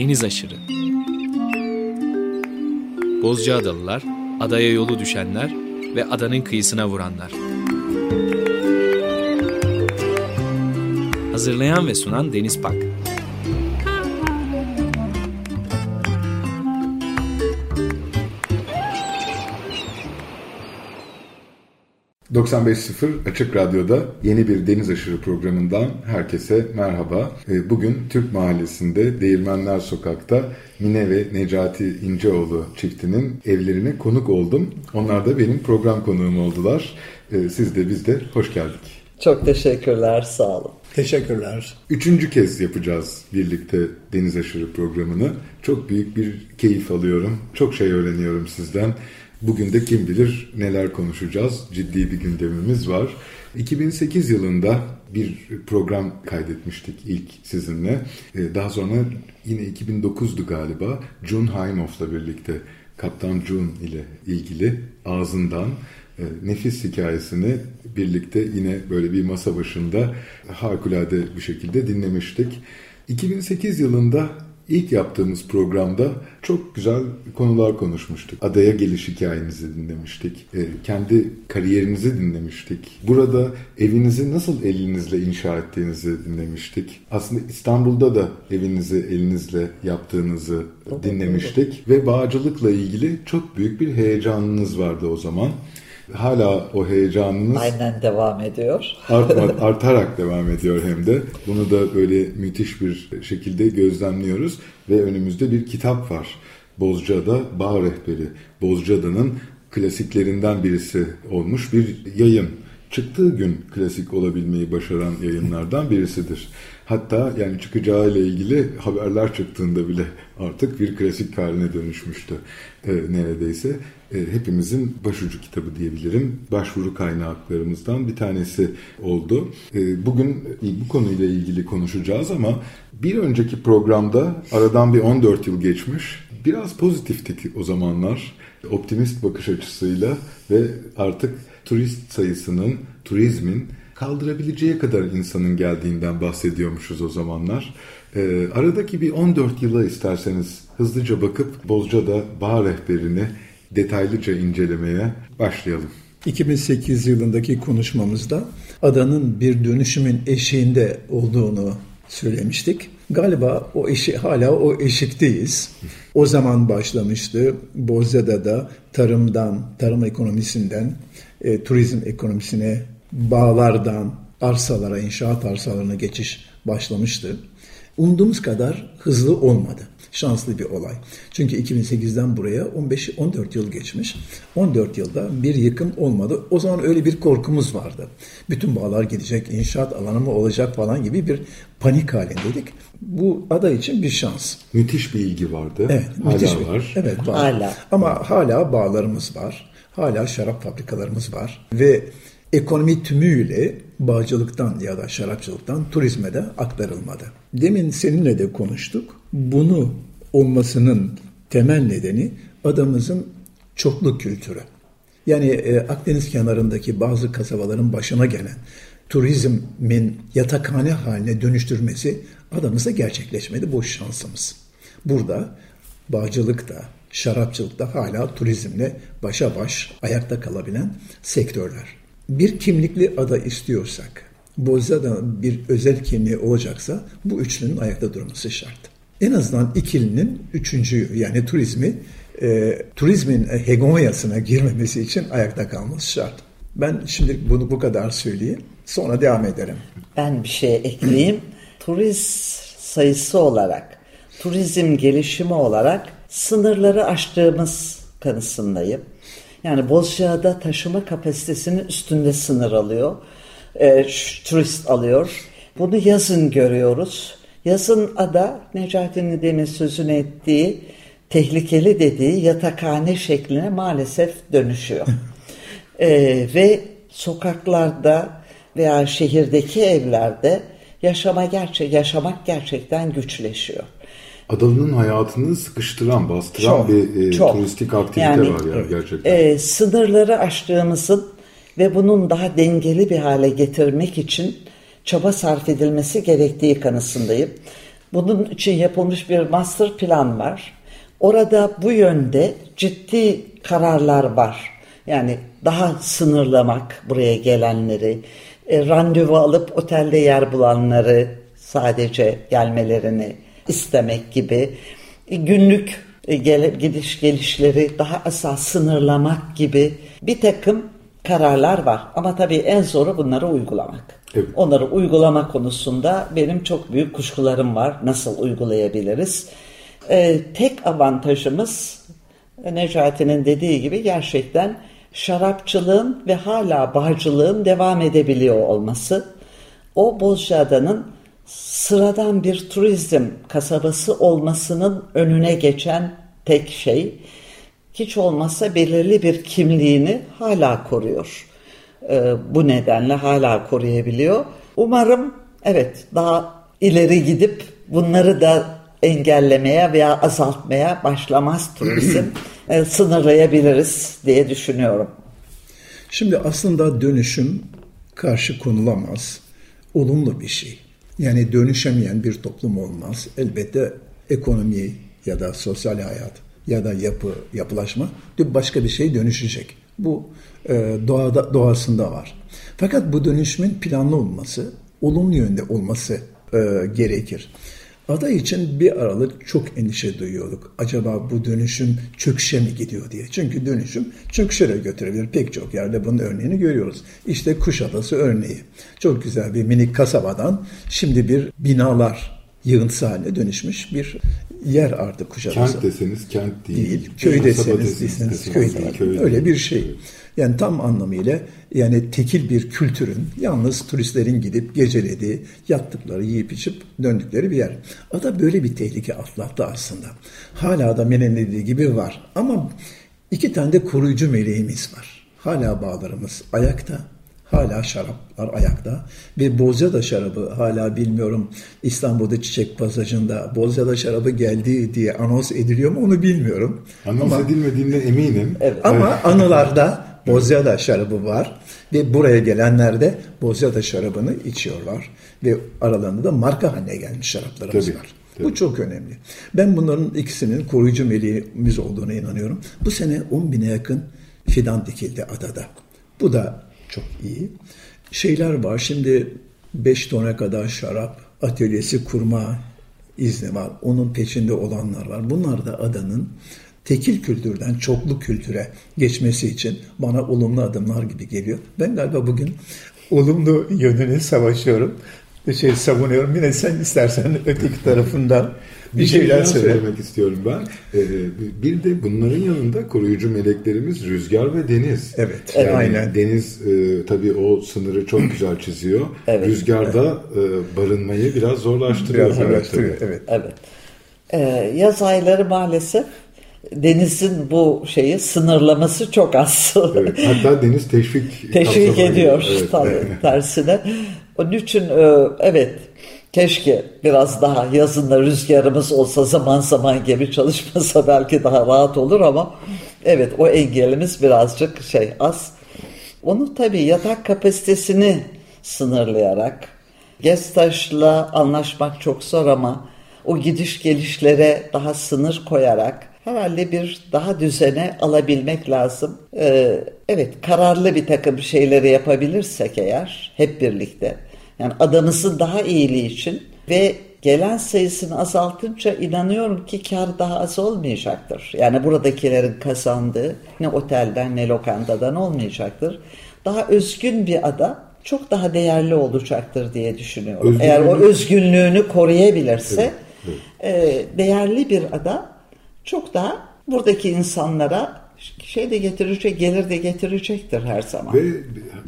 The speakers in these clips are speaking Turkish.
deniz aşırı. Bozcaadalılar, adaya yolu düşenler ve adanın kıyısına vuranlar. Hazırlayan ve sunan Deniz Pak. 95.0 Açık Radyo'da yeni bir Deniz Aşırı programından herkese merhaba. Ee, bugün Türk Mahallesi'nde Değirmenler Sokak'ta Mine ve Necati İnceoğlu çiftinin evlerine konuk oldum. Onlar da benim program konuğum oldular. Ee, siz de biz de hoş geldik. Çok teşekkürler, sağ olun. Teşekkürler. Üçüncü kez yapacağız birlikte Deniz Aşırı programını. Çok büyük bir keyif alıyorum. Çok şey öğreniyorum sizden. Bugün de kim bilir neler konuşacağız. Ciddi bir gündemimiz var. 2008 yılında bir program kaydetmiştik ilk sizinle. Ee, daha sonra yine 2009'du galiba. June Haimoff'la birlikte Kaptan June ile ilgili ağzından e, nefis hikayesini birlikte yine böyle bir masa başında harikulade bir şekilde dinlemiştik. 2008 yılında İlk yaptığımız programda çok güzel konular konuşmuştuk. Adaya geliş hikayenizi dinlemiştik. E, kendi kariyerinizi dinlemiştik. Burada evinizi nasıl elinizle inşa ettiğinizi dinlemiştik. Aslında İstanbul'da da evinizi elinizle yaptığınızı dinlemiştik. Ve bağcılıkla ilgili çok büyük bir heyecanınız vardı o zaman hala o heyecanınız aynen devam ediyor. Artma, artarak devam ediyor hem de. Bunu da böyle müthiş bir şekilde gözlemliyoruz ve önümüzde bir kitap var. Bozcaada Bağ Rehberi. Bozcaada'nın klasiklerinden birisi olmuş bir yayın. Çıktığı gün klasik olabilmeyi başaran yayınlardan birisidir. Hatta yani çıkacağı ile ilgili haberler çıktığında bile artık bir klasik haline dönüşmüştü e, neredeyse. E, hepimizin başucu kitabı diyebilirim. Başvuru kaynaklarımızdan bir tanesi oldu. E, bugün bu konuyla ilgili konuşacağız ama bir önceki programda aradan bir 14 yıl geçmiş. Biraz pozitiftik o zamanlar. Optimist bakış açısıyla ve artık turist sayısının, turizmin kaldırabileceği kadar insanın geldiğinden bahsediyormuşuz o zamanlar. E, aradaki bir 14 yıla isterseniz hızlıca bakıp Bozca'da bağ rehberini detaylıca incelemeye başlayalım. 2008 yılındaki konuşmamızda adanın bir dönüşümün eşiğinde olduğunu söylemiştik. Galiba o eşi hala o eşikteyiz. O zaman başlamıştı. Bozca'da da tarımdan, tarım ekonomisinden e, turizm ekonomisine, bağlardan arsalara, inşaat arsalarına geçiş başlamıştı. Umduğumuz kadar hızlı olmadı. Şanslı bir olay. Çünkü 2008'den buraya 15-14 yıl geçmiş. 14 yılda bir yıkım olmadı. O zaman öyle bir korkumuz vardı. Bütün bağlar gidecek, inşaat alanı mı olacak falan gibi bir panik halindeydik. Bu ada için bir şans. Müthiş bir ilgi vardı. Evet, hala müthiş var. Evet, var. Hala. Ama hala bağlarımız var. Hala şarap fabrikalarımız var. Ve ekonomi tümüyle bağcılıktan ya da şarapçılıktan turizme de aktarılmadı. Demin seninle de konuştuk. Bunu olmasının temel nedeni adamızın çoklu kültürü. Yani e, Akdeniz kenarındaki bazı kasabaların başına gelen turizmin yatakhane haline dönüştürmesi adamıza gerçekleşmedi. Bu şansımız. Burada bağcılıkta, şarapçılıkta hala turizmle başa baş ayakta kalabilen sektörler bir kimlikli ada istiyorsak, Bozca'da bir özel kimliği olacaksa bu üçlünün ayakta durması şart. En azından ikilinin üçüncüyü yani turizmi, e, turizmin hegemonyasına girmemesi için ayakta kalması şart. Ben şimdi bunu bu kadar söyleyeyim. Sonra devam ederim. Ben bir şey ekleyeyim. Turist sayısı olarak, turizm gelişimi olarak sınırları aştığımız kanısındayım. Yani Bozcaada taşıma kapasitesinin üstünde sınır alıyor. E, turist alıyor. Bunu yazın görüyoruz. Yazın ada Necati'nin demin sözünü ettiği tehlikeli dediği yatakhane şekline maalesef dönüşüyor. e, ve sokaklarda veya şehirdeki evlerde yaşama gerçe yaşamak gerçekten güçleşiyor. Adalı'nın hayatını sıkıştıran, bastıran çok, bir e, çok. turistik aktivite yani, var yani gerçekten. E, sınırları aştığımızın ve bunun daha dengeli bir hale getirmek için çaba sarf edilmesi gerektiği kanısındayım. Bunun için yapılmış bir master plan var. Orada bu yönde ciddi kararlar var. Yani daha sınırlamak buraya gelenleri, e, randevu alıp otelde yer bulanları sadece gelmelerini istemek gibi, e, günlük e, gel, gidiş gelişleri daha asal sınırlamak gibi bir takım kararlar var. Ama tabii en zoru bunları uygulamak. Evet. Onları uygulama konusunda benim çok büyük kuşkularım var. Nasıl uygulayabiliriz? Ee, tek avantajımız Necati'nin dediği gibi gerçekten şarapçılığın ve hala barcılığın devam edebiliyor olması. O Bozcaada'nın sıradan bir turizm kasabası olmasının önüne geçen tek şey hiç olmazsa belirli bir kimliğini hala koruyor. Ee, bu nedenle hala koruyabiliyor. Umarım evet daha ileri gidip bunları da engellemeye veya azaltmaya başlamaz turizm e, sınırlayabiliriz diye düşünüyorum. Şimdi aslında dönüşüm karşı konulamaz. Olumlu bir şey. Yani dönüşemeyen bir toplum olmaz. Elbette ekonomi ya da sosyal hayat ya da yapı, yapılaşma başka bir şey dönüşecek. Bu e, doğada doğasında var. Fakat bu dönüşümün planlı olması, olumlu yönde olması e, gerekir. Ada için bir aralık çok endişe duyuyorduk. Acaba bu dönüşüm çöküşe mi gidiyor diye. Çünkü dönüşüm çöküşe götürebilir. Pek çok yerde bunun örneğini görüyoruz. İşte Kuşadası örneği. Çok güzel bir minik kasabadan şimdi bir binalar yığıntısı haline dönüşmüş bir yer artık Kuşadası. Kent deseniz kent değil. Değil. Köy deseniz, deseniz, deseniz köy değil. köy Öyle değil. bir şey. Yani tam anlamıyla yani tekil bir kültürün yalnız turistlerin gidip gecelediği, yattıkları, yiyip içip döndükleri bir yer. Ada böyle bir tehlike atlattı aslında. Hala da Mene'nin dediği gibi var. Ama iki tane de koruyucu meleğimiz var. Hala bağlarımız ayakta. Hala şaraplar ayakta ve Bozcaada şarabı hala bilmiyorum İstanbul'da Çiçek Pasajı'nda Bozcaada şarabı geldi diye anons ediliyor mu onu bilmiyorum. Anons Ama- edilmediğine eminim. ama anılarda Bozcaada şarabı var ve buraya gelenler de Bozcaada şarabını içiyorlar ve aralarında da marka haline gelmiş şaraplarımız Tabii, var. tabii. Bu çok önemli. Ben bunların ikisinin koruyucu meleğimiz olduğuna inanıyorum. Bu sene 10 bine yakın fidan dikildi adada. Bu da çok iyi. Şeyler var şimdi 5 tona kadar şarap atölyesi kurma izni var. Onun peşinde olanlar var. Bunlar da adanın tekil kültürden çoklu kültüre geçmesi için bana olumlu adımlar gibi geliyor. Ben galiba bugün olumlu yönünü savaşıyorum. Bir şey savunuyorum. Yine sen istersen öteki tarafından bir, şey şeyler söyle. söylemek istiyorum ben. Ee, bir de bunların yanında koruyucu meleklerimiz rüzgar ve deniz. Evet, Yani aynen. Deniz e, tabii o sınırı çok güzel çiziyor. Evet. Rüzgar da e, barınmayı biraz zorlaştırıyor. Biraz tabii. araştırıyor. Evet. Evet. Ee, yaz ayları maalesef denizin bu şeyi sınırlaması çok az. Evet, Hatta deniz teşvik Teşvik ediyor. Evet, tabii evet. tersine. Onun için e, evet keşke biraz daha yazında rüzgarımız olsa zaman zaman gemi çalışmasa belki daha rahat olur ama evet o engelimiz birazcık şey az. Onu tabii yatak kapasitesini sınırlayarak Gestaş'la anlaşmak çok zor ama o gidiş gelişlere daha sınır koyarak herhalde bir daha düzene alabilmek lazım. Ee, evet kararlı bir takım şeyleri yapabilirsek eğer hep birlikte yani adamızın daha iyiliği için ve gelen sayısını azaltınca inanıyorum ki kar daha az olmayacaktır. Yani buradakilerin kazandığı ne otelden ne lokantadan olmayacaktır. Daha özgün bir ada çok daha değerli olacaktır diye düşünüyorum. Özgünlüğünü- Eğer o özgünlüğünü koruyabilirse e, değerli bir ada çok daha buradaki insanlara şey de getirecek, gelir de getirecektir her zaman. Ve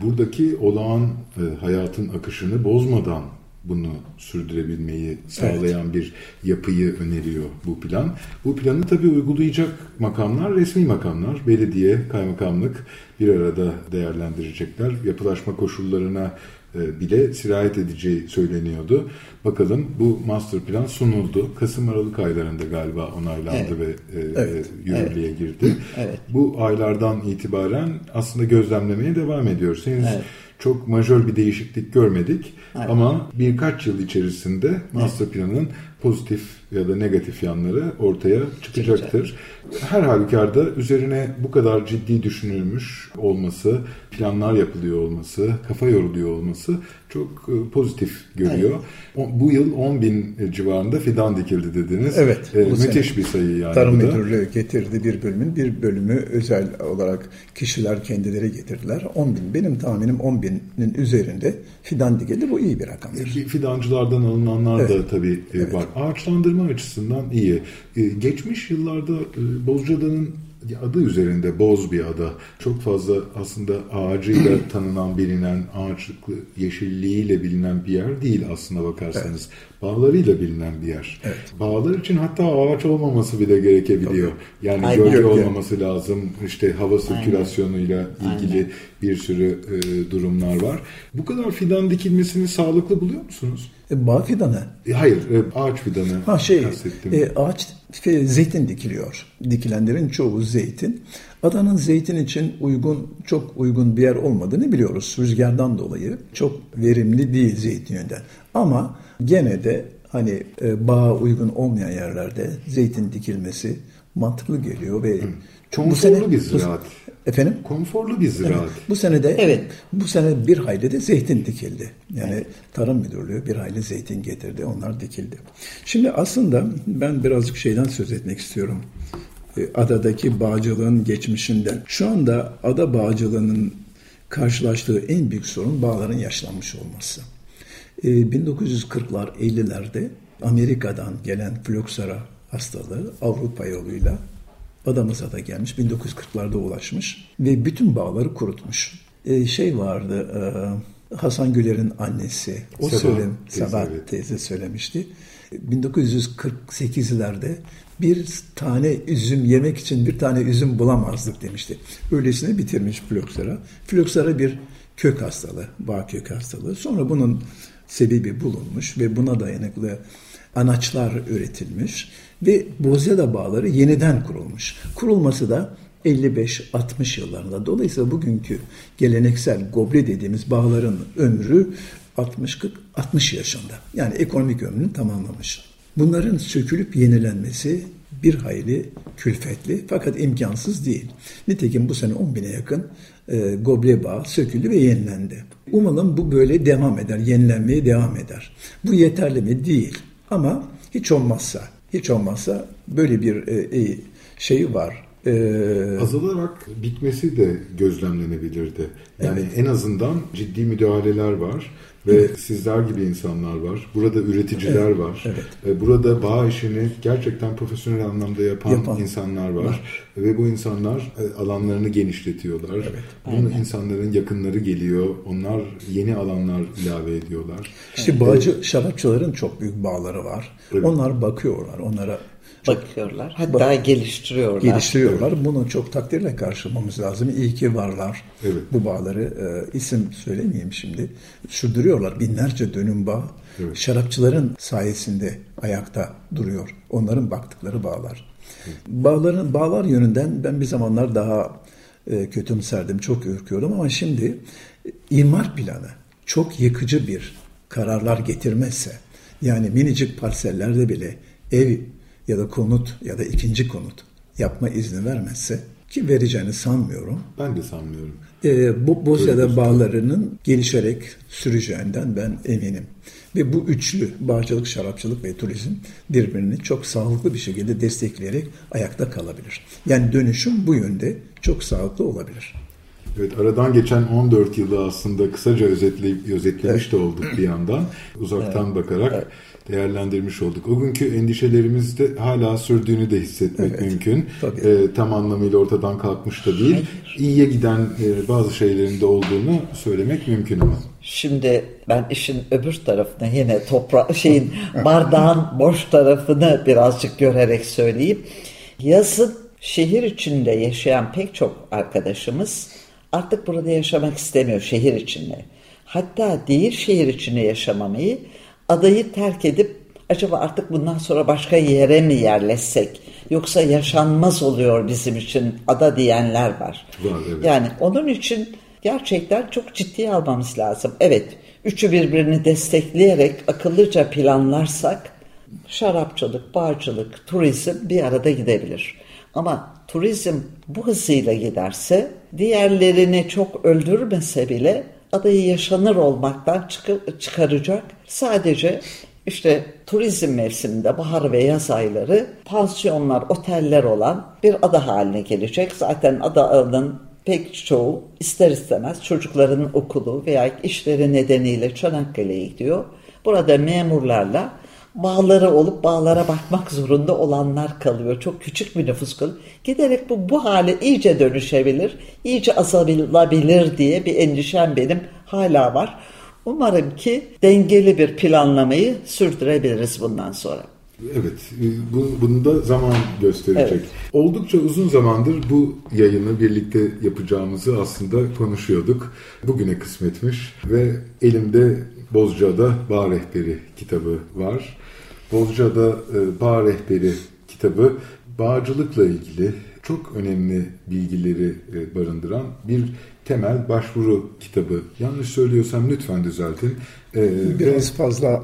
buradaki olağan e, hayatın akışını bozmadan bunu sürdürebilmeyi sağlayan bir yapıyı öneriyor bu plan. Bu planı tabii uygulayacak makamlar resmi makamlar, belediye, kaymakamlık bir arada değerlendirecekler. Yapılaşma koşullarına bile sirayet edeceği söyleniyordu. Bakalım bu master plan sunuldu. Kasım-Aralık aylarında galiba onaylandı ve e, Evet. e, yürürlüğe girdi. Evet. Bu aylardan itibaren aslında gözlemlemeye devam ediyoruz. Henüz Evet. çok majör bir değişiklik görmedik ama birkaç yıl içerisinde master planın pozitif ya da negatif yanları ortaya çıkacaktır. Her halükarda üzerine bu kadar ciddi düşünülmüş olması, planlar yapılıyor olması, kafa yoruluyor olması çok e, pozitif görüyor. O- Bu yıl 10 bin civarında fidan dikildi dediniz. Evet, E, müthiş bir sayı yani. Tarım da. Müdürlüğü getirdi bir bölümün. Bir bölümü özel olarak kişiler kendileri getirdiler. 10 bin. Benim tahminim 10 binin üzerinde fidan dikildi. Bu iyi bir rakamdır. Fi- Fidancılardan alınanlar da Evet. tabii e, var. Ağaçlandırma açısından iyi. E, Geçmiş yıllarda e, Bozcaada'nın adı üzerinde boz bir ada. Çok fazla aslında ağacıyla tanınan, bilinen, ağaçlıklı yeşilliğiyle bilinen bir yer değil aslına bakarsanız. Bağlarıyla bilinen bir yer. Evet. Bağlar için hatta ağaç olmaması bile gerekebiliyor. Yani Aynen. gölge olmaması lazım. İşte hava sirkülasyonuyla ilgili bir sürü e, durumlar var. Bu kadar fidan dikilmesini sağlıklı buluyor musunuz? E, bağ fidanı. E, Hayır, e, ağaç fidanı Ha şey, kastettim. e, ağaç zeytin dikiliyor. Dikilenlerin çoğu zeytin. Adanın zeytin için uygun, çok uygun bir yer olmadığını biliyoruz. Rüzgardan dolayı çok verimli değil zeytin yönden. Ama gene de hani e, bağa uygun olmayan yerlerde zeytin dikilmesi mantıklı geliyor ve Konforlu bir ziraat. efendim Konforlu bir ziraat. bu sene de Evet. bu sene bir hayli de zeytin dikildi. Yani Tarım Müdürlüğü bir hayli zeytin getirdi. Onlar dikildi. Şimdi aslında ben birazcık şeyden söz etmek istiyorum. E, Adadaki bağcılığın geçmişinden. Şu anda ada bağcılığının karşılaştığı en büyük sorun bağların yaşlanmış olması. E, 1940'lar 50'lerde Amerika'dan gelen floksara hastalığı Avrupa yoluyla adamıza da gelmiş. 1940'larda ulaşmış ve bütün bağları kurutmuş. E, şey vardı e, Hasan Güler'in annesi. O Sebahat söyle teyze, evet. teyze söylemişti. 1948'lerde bir tane üzüm yemek için bir tane üzüm bulamazdık demişti. Öylesine bitirmiş floksera. Floksera bir kök hastalığı, bağ kök hastalığı. Sonra bunun sebebi bulunmuş ve buna dayanıklı anaçlar üretilmiş ve Bozyada bağları yeniden kurulmuş. Kurulması da 55-60 yıllarında. Dolayısıyla bugünkü geleneksel goble dediğimiz bağların ömrü 60-40-60 yaşında. Yani ekonomik ömrünü tamamlamış. Bunların sökülüp yenilenmesi bir hayli külfetli fakat imkansız değil. Nitekim bu sene 10 bine yakın e, goble bağı söküldü ve yenilendi. Umalım bu böyle devam eder, yenilenmeye devam eder. Bu yeterli mi? Değil. Ama hiç olmazsa, hiç olmazsa böyle bir e, e, şey var. E, Azalarak bitmesi de gözlemlenebilirdi. Yani en azından ciddi müdahaleler var ve sizler gibi insanlar var. Burada üreticiler var. evet. Burada bağ işini gerçekten profesyonel anlamda yapan, Yapan. insanlar var. Ve bu insanlar e, alanlarını genişletiyorlar. Bunun insanların yakınları geliyor. Onlar yeni alanlar ilave ediyorlar. İşte bağcı şarapçıların çok büyük bağları var. Evet. Onlar bakıyorlar, onlara Bakıyorlar. Hatta geliştiriyorlar. geliştiriyorlar. Bunu çok takdirle karşılamamız lazım. İyi ki varlar. Evet. Bu bağları e, isim söylemeyeyim şimdi. Sürdürüyorlar. Binlerce dönüm bağ. Evet. Şarapçıların sayesinde ayakta duruyor. Onların baktıkları bağlar. Bağların bağlar yönünden ben bir zamanlar daha e, kötümserdim, çok ürküyordum ama şimdi e, imar planı çok yıkıcı bir kararlar getirmezse yani minicik parsellerde bile ev ya da konut ya da ikinci konut yapma izni vermezse ki vereceğini sanmıyorum. Ben de sanmıyorum. E, bu Bozya'da Öyle bağlarının gelişerek süreceğinden ben eminim. Ve bu üçlü bağcılık, şarapçılık ve turizm birbirini çok sağlıklı bir şekilde destekleyerek ayakta kalabilir. Yani dönüşüm bu yönde çok sağlıklı olabilir. Evet, aradan geçen 14 yılı aslında kısaca özetleyip özetlemiş de olduk bir yandan. Uzaktan bakarak değerlendirmiş olduk. O günkü endişelerimiz de hala sürdüğünü de hissetmek Evet, mümkün. tabii. Ee, tam anlamıyla ortadan kalkmış da değil. İyiye giden e, bazı şeylerin de olduğunu söylemek mümkün ama. Şimdi ben işin öbür tarafını yine topra şeyin bardağın boş tarafını birazcık görerek söyleyeyim. Yazın şehir içinde yaşayan pek çok arkadaşımız artık burada yaşamak istemiyor şehir içinde. Hatta değil şehir içinde yaşamamayı adayı terk edip acaba artık bundan sonra başka yere mi yerleşsek yoksa yaşanmaz oluyor bizim için ada diyenler var. Var, evet. Yani onun için gerçekten çok ciddiye almamız lazım. Evet, üçü birbirini destekleyerek akıllıca planlarsak şarapçılık, barcılık, turizm bir arada gidebilir. Ama turizm bu hızıyla giderse diğerlerini çok öldürmese bile adayı yaşanır olmaktan çıkaracak. Sadece işte turizm mevsiminde bahar ve yaz ayları pansiyonlar, oteller olan bir ada haline gelecek. Zaten adanın pek çoğu ister istemez çocukların okulu veya işleri nedeniyle Çanakkale'ye gidiyor. Burada memurlarla bağları olup bağlara bakmak zorunda olanlar kalıyor. Çok küçük bir nüfus kalıyor. Giderek bu, bu hale iyice dönüşebilir, iyice azalabilir diye bir endişem benim hala var. Umarım ki dengeli bir planlamayı sürdürebiliriz bundan sonra. Evet, bu, bunu da zaman gösterecek. Evet. Oldukça uzun zamandır bu yayını birlikte yapacağımızı aslında konuşuyorduk. Bugüne kısmetmiş ve elimde Bozcaada Bağ Rehberi kitabı var. Bozcaada e, Bağ Rehberi kitabı bağcılıkla ilgili çok önemli bilgileri e, barındıran bir temel başvuru kitabı. Yanlış söylüyorsam lütfen düzeltin. Ee, Biraz fazla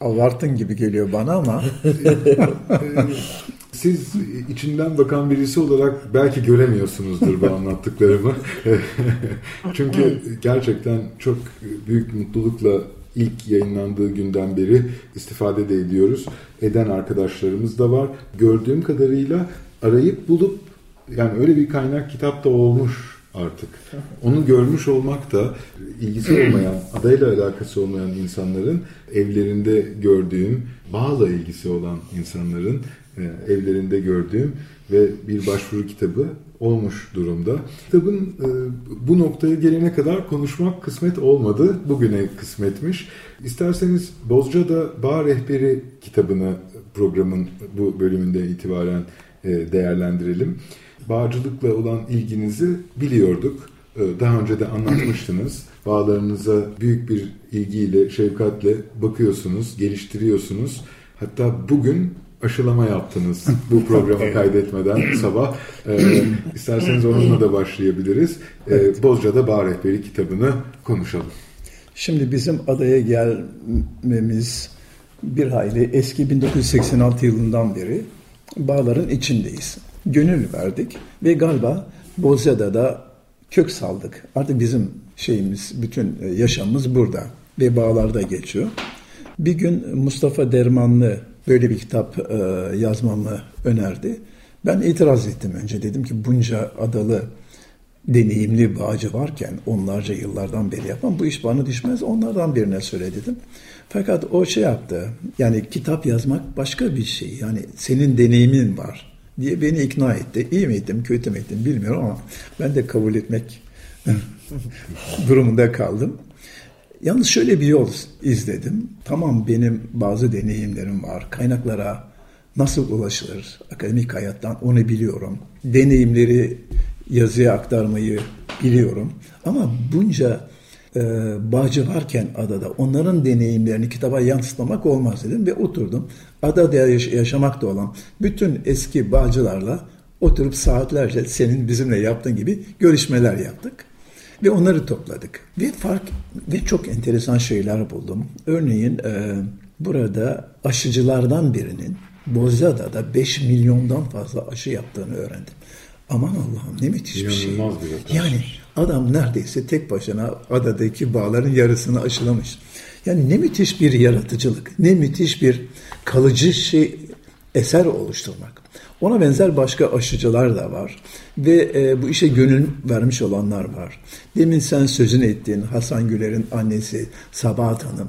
avartın gibi geliyor bana ama. Siz içinden bakan birisi olarak belki göremiyorsunuzdur bu anlattıklarımı. Çünkü gerçekten çok büyük mutlulukla ilk yayınlandığı günden beri istifade de ediyoruz. Eden arkadaşlarımız da var. Gördüğüm kadarıyla arayıp bulup yani öyle bir kaynak kitap da olmuş artık. Onu görmüş olmak da ilgisi olmayan, adayla alakası olmayan insanların evlerinde gördüğüm, bağla ilgisi olan insanların e, evlerinde gördüğüm ve bir başvuru kitabı olmuş durumda. Kitabın e, bu noktaya gelene kadar konuşmak kısmet olmadı. Bugüne kısmetmiş. İsterseniz Bozca'da Bağ Rehberi kitabını programın bu bölümünde itibaren e, değerlendirelim. Bağcılıkla olan ilginizi biliyorduk. Daha önce de anlatmıştınız. Bağlarınıza büyük bir ilgiyle, şefkatle bakıyorsunuz, geliştiriyorsunuz. Hatta bugün aşılama yaptınız bu programı kaydetmeden sabah. Ee, isterseniz onunla da başlayabiliriz. Ee, evet. Bozca'da Bağ Rehberi kitabını konuşalım. Şimdi bizim adaya gelmemiz bir hayli eski 1986 yılından beri bağların içindeyiz. Gönül verdik ve galiba Bozca'da da kök saldık. Artık bizim şeyimiz, bütün yaşamımız burada ve bağlarda geçiyor. Bir gün Mustafa Dermanlı böyle bir kitap e, yazmamı önerdi. Ben itiraz ettim önce. Dedim ki bunca adalı deneyimli bağcı varken onlarca yıllardan beri yapan bu iş bana düşmez onlardan birine söyle dedim. Fakat o şey yaptı yani kitap yazmak başka bir şey yani senin deneyimin var diye beni ikna etti. İyi mi ettim kötü mü ettim bilmiyorum ama ben de kabul etmek durumunda kaldım. Yalnız şöyle bir yol izledim. Tamam benim bazı deneyimlerim var. Kaynaklara nasıl ulaşılır akademik hayattan onu biliyorum. Deneyimleri yazıya aktarmayı biliyorum. Ama bunca e, bağcı varken adada onların deneyimlerini kitaba yansıtmak olmaz dedim ve oturdum. Adada yaşamakta olan bütün eski bağcılarla oturup saatlerce senin bizimle yaptığın gibi görüşmeler yaptık. Ve onları topladık. Ve fark ve çok enteresan şeyler buldum. Örneğin e, burada aşıcılardan birinin Bozcaada'da 5 milyondan fazla aşı yaptığını öğrendim. Aman Allah'ım ne müthiş bir şey. Bir yani adam neredeyse tek başına adadaki bağların yarısını aşılamış. Yani ne müthiş bir yaratıcılık, ne müthiş bir kalıcı şey eser oluşturmak. Ona benzer başka aşıcılar da var ve e, bu işe gönül vermiş olanlar var. Demin sen sözünü ettiğin Hasan Güler'in annesi Sabahat Hanım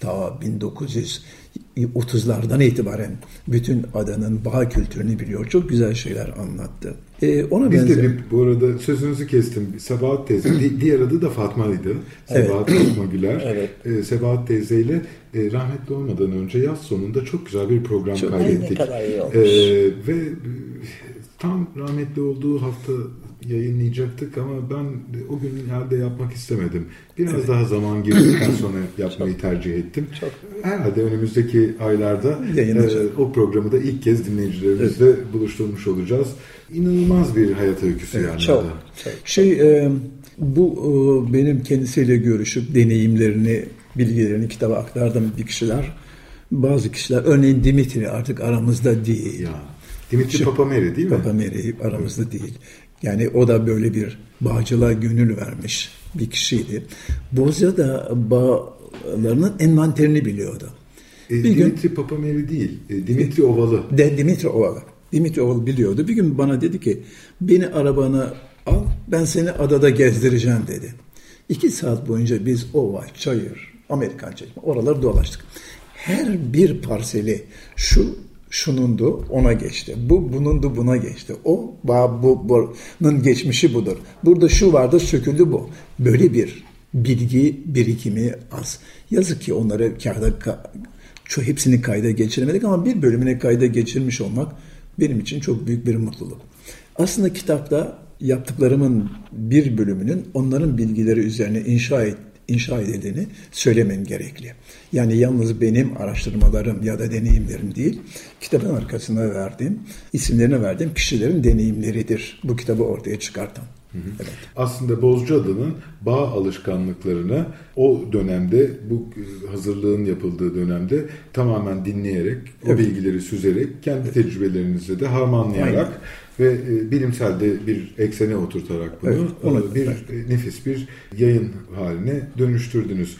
ta 1930'lardan itibaren bütün adanın bağ kültürünü biliyor. Çok güzel şeyler anlattı. Ee, ona Biz benzer... de bir, bu arada sözünüzü kestim. Sabahat teyze, diğer adı da Fatma'ydı. Sebahat evet. Fatma Güler. evet. Ee, Sebahat teyzeyle e, rahmetli olmadan önce yaz sonunda çok güzel bir program çok kaydettik. Ne kadar iyi olmuş. Ee, ve tam rahmetli olduğu hafta yayınlayacaktık ama ben o gün yerde yapmak istemedim. Biraz evet. daha zaman girdikten sonra yapmayı çok, tercih ettim. Çok. Herhalde önümüzdeki aylarda e, o programı da ilk kez dinleyicilerimizle evet. buluşturmuş olacağız. İnanılmaz bir hayat öyküsü evet, yani. Çok, çok. Şey e, bu e, benim kendisiyle görüşüp deneyimlerini, bilgilerini kitaba aktardım bir kişiler. bazı kişiler örneğin Dimitri artık aramızda değil. Ya. Dimitri Şu- Papameri değil mi? Papa Mary aramızda değil. Yani o da böyle bir bağcılığa gönül vermiş bir kişiydi. Bozca da bağlarının envanterini biliyordu. E, Bir gün Dimitri Papameri değil. e, Dimitri Ovalı. de Dimitri Ovalı. Dimitri Ovalı biliyordu. Bir gün bana dedi ki beni arabana al ben seni adada gezdireceğim dedi. İki saat boyunca biz ova, çayır, Amerikan çekme oraları dolaştık. Her bir parseli şu şunundu ona geçti. Bu bunundu buna geçti. O bu bunun geçmişi budur. Burada şu vardı söküldü bu. Böyle bir bilgi birikimi az. Yazık ki onları kağıda ka- hepsini kayda geçiremedik ama bir bölümüne kayda geçirmiş olmak benim için çok büyük bir mutluluk. Aslında kitapta yaptıklarımın bir bölümünün onların bilgileri üzerine inşa et, inşa edildiğini söylemem gerekli. Yani yalnız benim araştırmalarım ya da deneyimlerim değil, kitabın arkasına verdiğim, isimlerine verdiğim kişilerin deneyimleridir bu kitabı ortaya çıkartan. Evet. Aslında Bozcaada'nın bağ alışkanlıklarını o dönemde bu hazırlığın yapıldığı dönemde tamamen dinleyerek, o Evet. bilgileri süzerek, kendi tecrübelerinizle de harmanlayarak ve e, bilimsel de bir eksene oturtarak bunu Evet, e, bir e, nefis bir yayın haline dönüştürdünüz.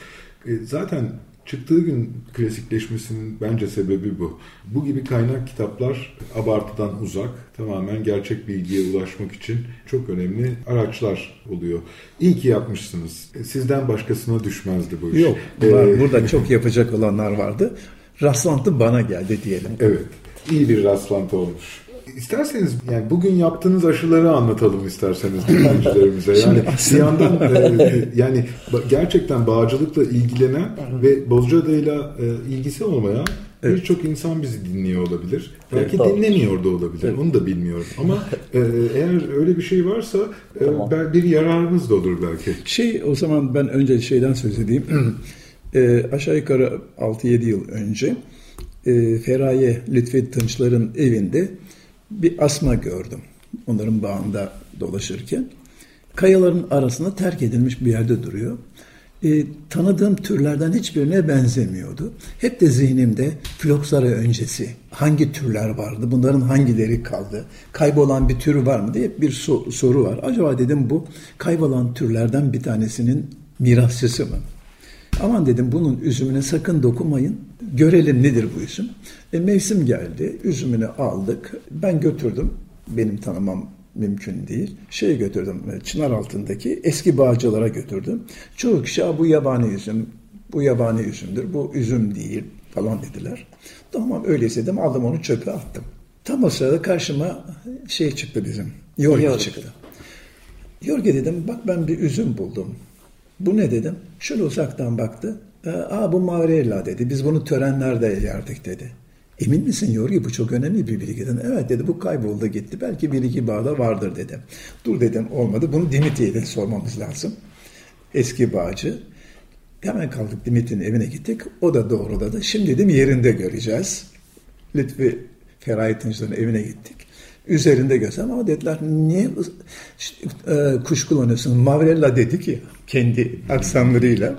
E, Zaten çıktığı gün klasikleşmesinin bence sebebi bu. Bu gibi kaynak kitaplar abartıdan uzak, tamamen gerçek bilgiye ulaşmak için çok önemli araçlar oluyor. İyi ki yapmışsınız. Sizden başkasına düşmezdi bu iş. Yok, E, var. burada çok yapacak olanlar vardı. Rastlantı bana geldi diyelim. Evet, iyi bir rastlantı olmuş. İsterseniz yani bugün yaptığınız aşıları anlatalım isterseniz dinleyicilerimize. Yani bir yandan e, yani ba- gerçekten bağcılıkla ilgilenen ve Bozcaada'yla e, ilgisi olmayan birçok insan bizi dinliyor olabilir. Belki tabii. dinlemiyor da olabilir. Onu da bilmiyorum. Ama e, eğer öyle bir şey varsa e, Tamam. bel- bir yararımız da olur belki. Şey o zaman ben önce şeyden söz edeyim. e, aşağı yukarı 6-7 yıl önce e, Feraye Lütfi Tınçlar'ın evinde bir asma gördüm. Onların bağında dolaşırken. Kayaların arasında terk edilmiş bir yerde duruyor. E, tanıdığım türlerden hiçbirine benzemiyordu. Hep de zihnimde Floksara öncesi hangi türler vardı, bunların hangileri kaldı, kaybolan bir tür var mı diye bir so- soru var. Acaba dedim bu kaybolan türlerden bir tanesinin mirasçısı mı? Aman dedim bunun üzümüne sakın dokunmayın. Görelim nedir bu üzüm. E, mevsim geldi. Üzümünü aldık. Ben götürdüm. Benim tanımam mümkün değil. Şeye götürdüm. e, Çınar altındaki eski bağcılara götürdüm. Çoğu kişi "Aa, bu yabani üzüm. Bu yabani üzümdür. Bu üzüm değil falan dediler. Tamam öyleyse dedim aldım onu çöpe attım. Tam o sırada karşıma şey çıktı bizim. Yorgi. çıktı. Yorge dedim bak ben bir üzüm buldum. Bu ne dedim? Şöyle uzaktan baktı. "Ee, Aa bu Mavrella dedi. Biz bunu törenlerde yerdik dedi. Emin misin Yorgi bu çok önemli bir bilgi dedim. Evet dedi bu kayboldu gitti. Belki bir iki bağda vardır dedim. Dur dedim olmadı. Bunu Dimitri'ye de sormamız lazım. Eski bağcı. Hemen kaldık Dimitri'nin evine gittik. O da doğruladı. Şimdi dedim yerinde göreceğiz. Lütfi Feraye Tınçlar'ın evine gittik. Üzerinde görsem ama dediler niye e, kuşkulanıyorsun? Mavrella dedi ki kendi aksanlarıyla.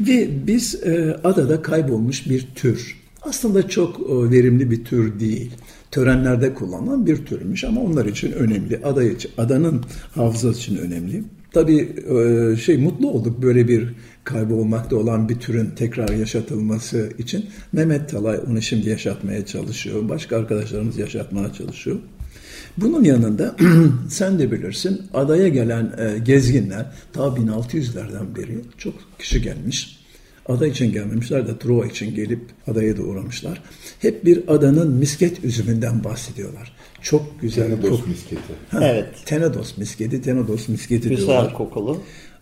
Ve biz e, adada kaybolmuş bir tür. Aslında çok e, verimli bir tür değil. Törenlerde kullanılan bir türmüş ama onlar için önemli. Ada için, adanın hafızası için önemli. Tabii e, şey mutlu olduk böyle bir kaybolmakta olan bir türün tekrar yaşatılması için. Mehmet Talay onu şimdi yaşatmaya çalışıyor. Başka arkadaşlarımız yaşatmaya çalışıyor. Bunun yanında sen de bilirsin adaya gelen e, gezginler ta 1600'lerden beri çok kişi gelmiş. Ada için gelmemişler de Truva için gelip adaya da uğramışlar. Hep bir adanın misket üzümünden bahsediyorlar. Çok güzel. Tenedos kok- misketi. Ha, Evet. Tenedos misketi, Tenedos misketi Güzel diyorlar. kokulu.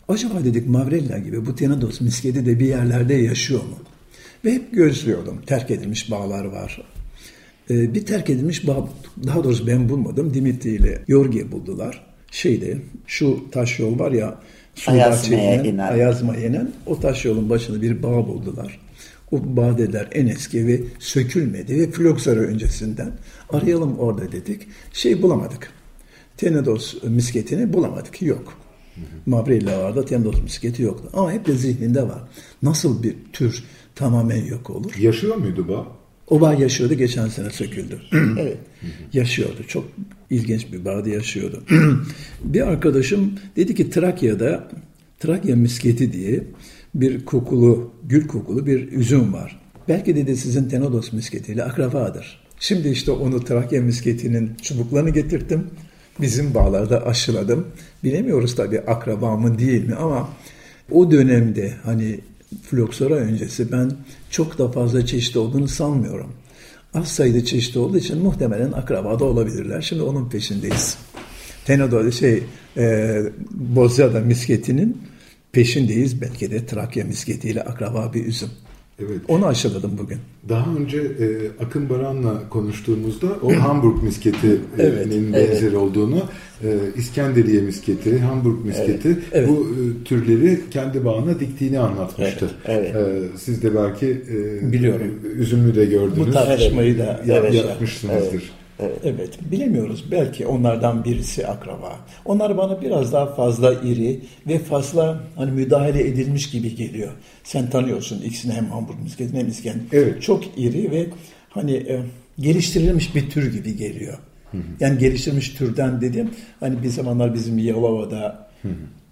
Acaba dedik Mavrella gibi bu Tenedos misketi de bir yerlerde yaşıyor mu? Ve hep gözlüyordum. Terk edilmiş bağlar var. Ee, bir terk edilmiş bağ, daha doğrusu ben bulmadım. Dimitri ile Yorgi buldular. Şeyde, şu taş yol var ya, Ayazma'ya inen. Ayazma'ya inen, o taş yolun başında bir bağ buldular. O bağ dediler en eski ve sökülmedi ve Floksara öncesinden. Arayalım orada dedik. Şey bulamadık. Tenedos misketini bulamadık. Yok. Mavrellalarda Tenedos misketi yoktu. Ama hep de zihninde var. Nasıl bir tür tamamen yok olur? Yaşıyor muydu bağ? O bağ yaşıyordu, geçen sene söküldü. evet, yaşıyordu. Çok ilginç bir bağda yaşıyordu. bir arkadaşım dedi ki Trakya'da Trakya misketi diye bir kokulu, gül kokulu bir üzüm var. Belki dedi sizin Tenodos misketiyle akrabadır. Şimdi işte onu Trakya misketinin çubuklarını getirttim. Bizim bağlarda aşıladım. Bilemiyoruz tabii akraba mı değil mi ama o dönemde hani floksora öncesi ben çok da fazla çeşit olduğunu sanmıyorum. Az sayıda çeşit olduğu için muhtemelen akraba da olabilirler. Şimdi onun peşindeyiz. Tenodo şey e, Bozcaada misketinin peşindeyiz. Belki de Trakya misketiyle akraba bir üzüm. Evet. Onu aşıladım bugün. Daha önce e, Akın Baran'la konuştuğumuzda o Hamburg misketinin Evet, benzer olduğunu, e, İskenderiye misketi, Hamburg misketi Evet, evet. bu e, türleri kendi bağına diktiğini anlatmıştı. Evet, E, siz de belki e, Biliyorum. üzümlü de gördünüz. Bu tartışmayı da Ya- evet, yapmışsınızdır. Evet, bilemiyoruz. Belki onlardan birisi akraba. Onlar bana biraz daha fazla iri ve fazla hani müdahale edilmiş gibi geliyor. Sen tanıyorsun ikisini hem Hamburg misketini hem İskender. Evet. Çok iri ve hani e, geliştirilmiş bir tür gibi geliyor. Yani geliştirilmiş türden dedim. Hani bir zamanlar bizim Yalova'da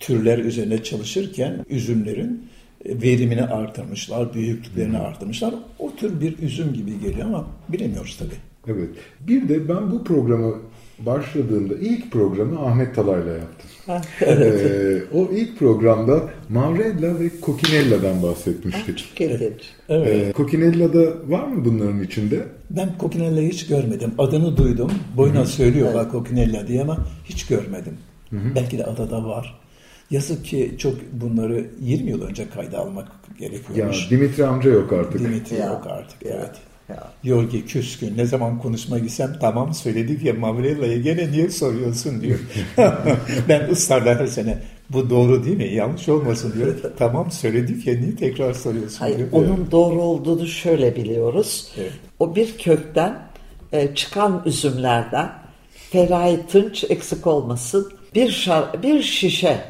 türler üzerine çalışırken üzümlerin e, verimini artırmışlar, büyüklüklerini artırmışlar. O tür bir üzüm gibi geliyor ama bilemiyoruz tabii. Evet. Bir de ben bu programı başladığımda ilk programı Ahmet Talay'la yaptım. Ee, o ilk programda Mavrella ve Coquinella'dan bahsetmiştik. Çok ilginç. Ee, Coquinella'da var mı bunların içinde? Ben Coquinella'yı hiç görmedim. Adını duydum. Boyuna söylüyorlar Coquinella diye ama hiç görmedim. Belki de adada var. Yazık ki çok bunları 20 yıl önce kayda almak Ya gerekiyormuş. Dimitri amca yok artık. Dimitri Ya, yok artık. ya, Evet. Ya. Yorgi küskün. Ne zaman konuşma gitsem tamam söyledik ya Mavrella'yı gene niye soruyorsun diyor. ben ısrarla her sene bu doğru değil mi? Yanlış olmasın diyor. tamam söyledik ya niye tekrar soruyorsun Hayır, diyor. onun doğru olduğunu şöyle biliyoruz. Evet. O bir kökten e, çıkan üzümlerden Feraye Tınç eksik olmasın bir, şar- bir şişe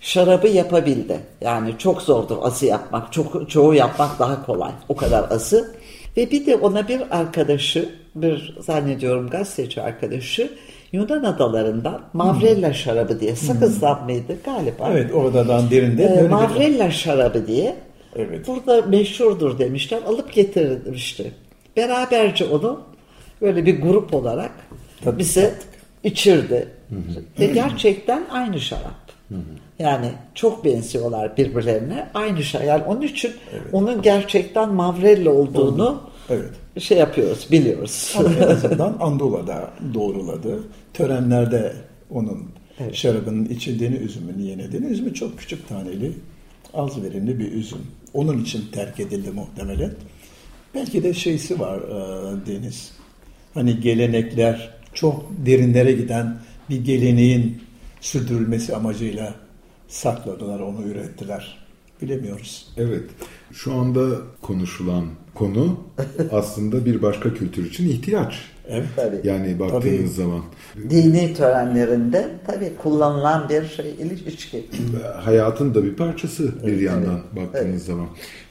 şarabı yapabildi. Yani çok zordur azı yapmak. Çok, çoğu yapmak daha kolay. O kadar azı. Ve bir de ona bir arkadaşı, bir zannediyorum gazeteci arkadaşı Yunan adalarından Mavrella şarabı diye sakızdan mıydı galiba? Evet oradan derinde Ee, böyle bir- Mavrella şarabı diye Evet. burada meşhurdur demişler. Alıp getirilmişti. Beraberce onu böyle bir grup olarak Tabii, bize içirdi. Ve gerçekten aynı şarap. Yani çok benziyorlar birbirlerine. Aynı şarap. Yani onun için onun gerçekten Mavrella olduğunu Evet. şey yapıyoruz, biliyoruz. Ama en azından Andola'da doğruladı. Törenlerde onun şarabının içildiğini, üzümün yenildiğini. Üzümü çok küçük taneli, az verimli bir üzüm. Onun için terk edildi muhtemelen. Belki de şeysi var e, Deniz. Hani gelenekler çok derinlere giden bir geleneğin sürdürülmesi amacıyla sakladılar, onu ürettiler. Bilemiyoruz. Evet. Şu anda konuşulan konu aslında bir başka kültür için ihtiyaç. Evet. Tabii. Yani baktığınız Tabii. zaman Dini törenlerinde tabii kullanılan bir şey, ilişki. hayatın da bir parçası bir yandan baktığınız evet. zaman.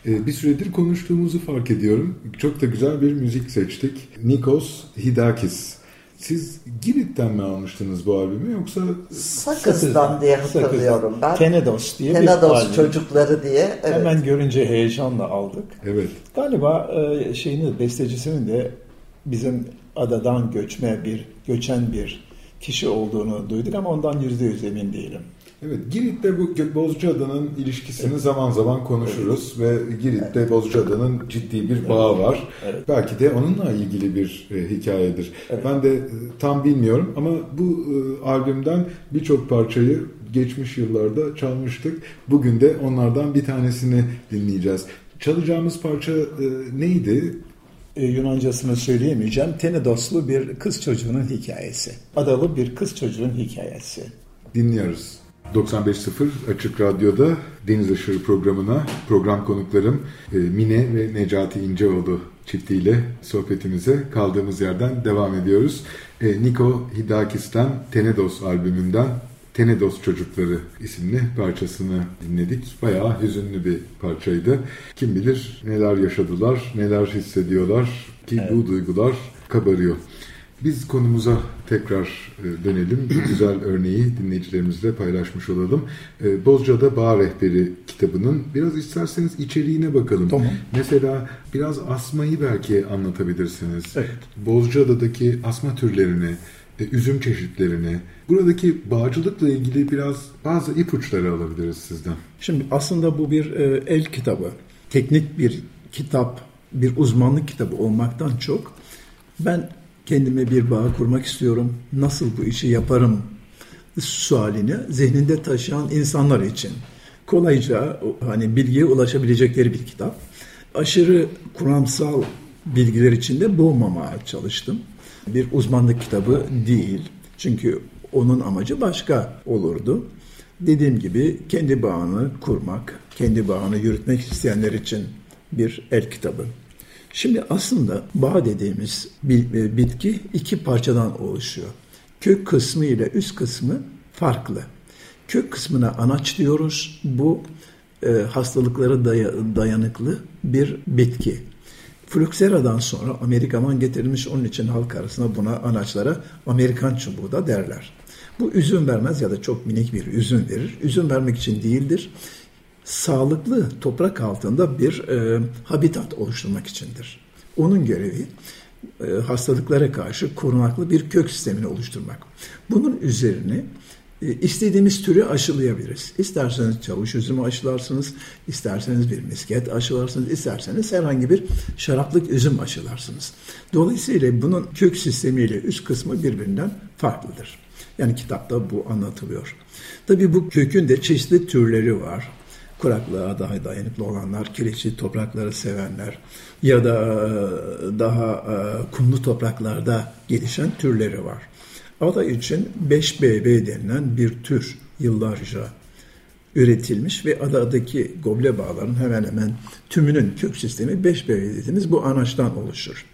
Ee, bir süredir konuştuğumuzu fark ediyorum. Çok da güzel bir müzik seçtik. Nikos Hidakis. Siz Girit'ten mi almıştınız bu albümü yoksa Sakız'dan diye hatırlıyorum ben. Tenedos diye bir Tenedos albüm. çocukları diye. Evet. Hemen görünce heyecanla aldık. evet Galiba e, şeyini bestecisinin de bizim adadan göçme bir göçen bir kişi olduğunu duyduk ama ondan yüzde yüz emin değilim. Evet, Girit'te bu Bozcaada'nın ilişkisini zaman zaman konuşuruz ve Girit'te Bozcaada'nın ciddi bir bağı var. Belki de onunla ilgili bir e, hikayedir. Ben de e, tam bilmiyorum ama bu e, albümden birçok parçayı geçmiş yıllarda çalmıştık. Bugün de onlardan bir tanesini dinleyeceğiz. Çalacağımız parça e, neydi? E, Yunancasını söyleyemeyeceğim. Tenedoslu bir kız çocuğunun hikayesi. Adalı bir kız çocuğun hikayesi. Dinliyoruz. 95.0 Açık Radyo'da Deniz Aşırı programına program konuklarım e, Mine ve Necati İnceoğlu çiftiyle sohbetimize kaldığımız yerden devam ediyoruz. E, Niko Hidakis'ten Tenedos albümünden Tenedos Çocukları isimli parçasını dinledik. Bayağı hüzünlü bir parçaydı. Kim bilir neler yaşadılar, neler hissediyorlar ki evet. bu duygular kabarıyor. Biz konumuza tekrar e, dönelim. Bu güzel örneği dinleyicilerimizle paylaşmış olalım. E, Bozca'da Bağ Rehberi kitabının biraz isterseniz içeriğine bakalım. Tamam. Mesela biraz asmayı belki anlatabilirsiniz. Evet. Bozcaada'daki asma türlerini, e, üzüm çeşitlerini, buradaki bağcılıkla ilgili biraz bazı ipuçları alabiliriz sizden. Şimdi aslında bu bir el kitabı. Teknik bir kitap, bir uzmanlık kitabı olmaktan çok ben kendime bir bağ kurmak istiyorum. Nasıl bu işi yaparım sualini zihninde taşıyan insanlar için kolayca hani bilgiye ulaşabilecekleri bir kitap. Aşırı kuramsal bilgiler içinde boğmamaya çalıştım. Bir uzmanlık kitabı değil. Çünkü onun amacı başka olurdu. Dediğim gibi kendi bağını kurmak, kendi bağını yürütmek isteyenler için bir el kitabı. Şimdi aslında bağ dediğimiz e, bitki iki parçadan oluşuyor. Kök kısmı ile üst kısmı farklı. Kök kısmına anaç diyoruz. Bu e, hastalıklara daya, dayanıklı bir bitki. Fluksera'dan sonra Amerikaman getirilmiş onun için halk arasında buna anaçlara Amerikan çubuğu da derler. Bu üzüm vermez ya da çok minik bir üzüm verir. Üzüm vermek için değildir sağlıklı toprak altında bir e, habitat oluşturmak içindir. Onun görevi e, hastalıklara karşı korunaklı bir kök sistemini oluşturmak. Bunun üzerine e, istediğimiz türü aşılayabiliriz. İsterseniz çavuş üzümü aşılarsınız, isterseniz bir misket aşılarsınız, isterseniz herhangi bir şaraplık üzüm aşılarsınız. Dolayısıyla bunun kök sistemiyle üst kısmı birbirinden farklıdır. Yani kitapta bu anlatılıyor. Tabii bu kökün de çeşitli türleri var kuraklığa daha dayanıklı olanlar, kireçli toprakları sevenler ya da e, daha e, kumlu topraklarda gelişen türleri var. Ada için 5BB denilen bir tür yıllarca üretilmiş ve adadaki goble bağların hemen hemen tümünün kök sistemi 5BB dediğimiz bu anaçtan oluşur.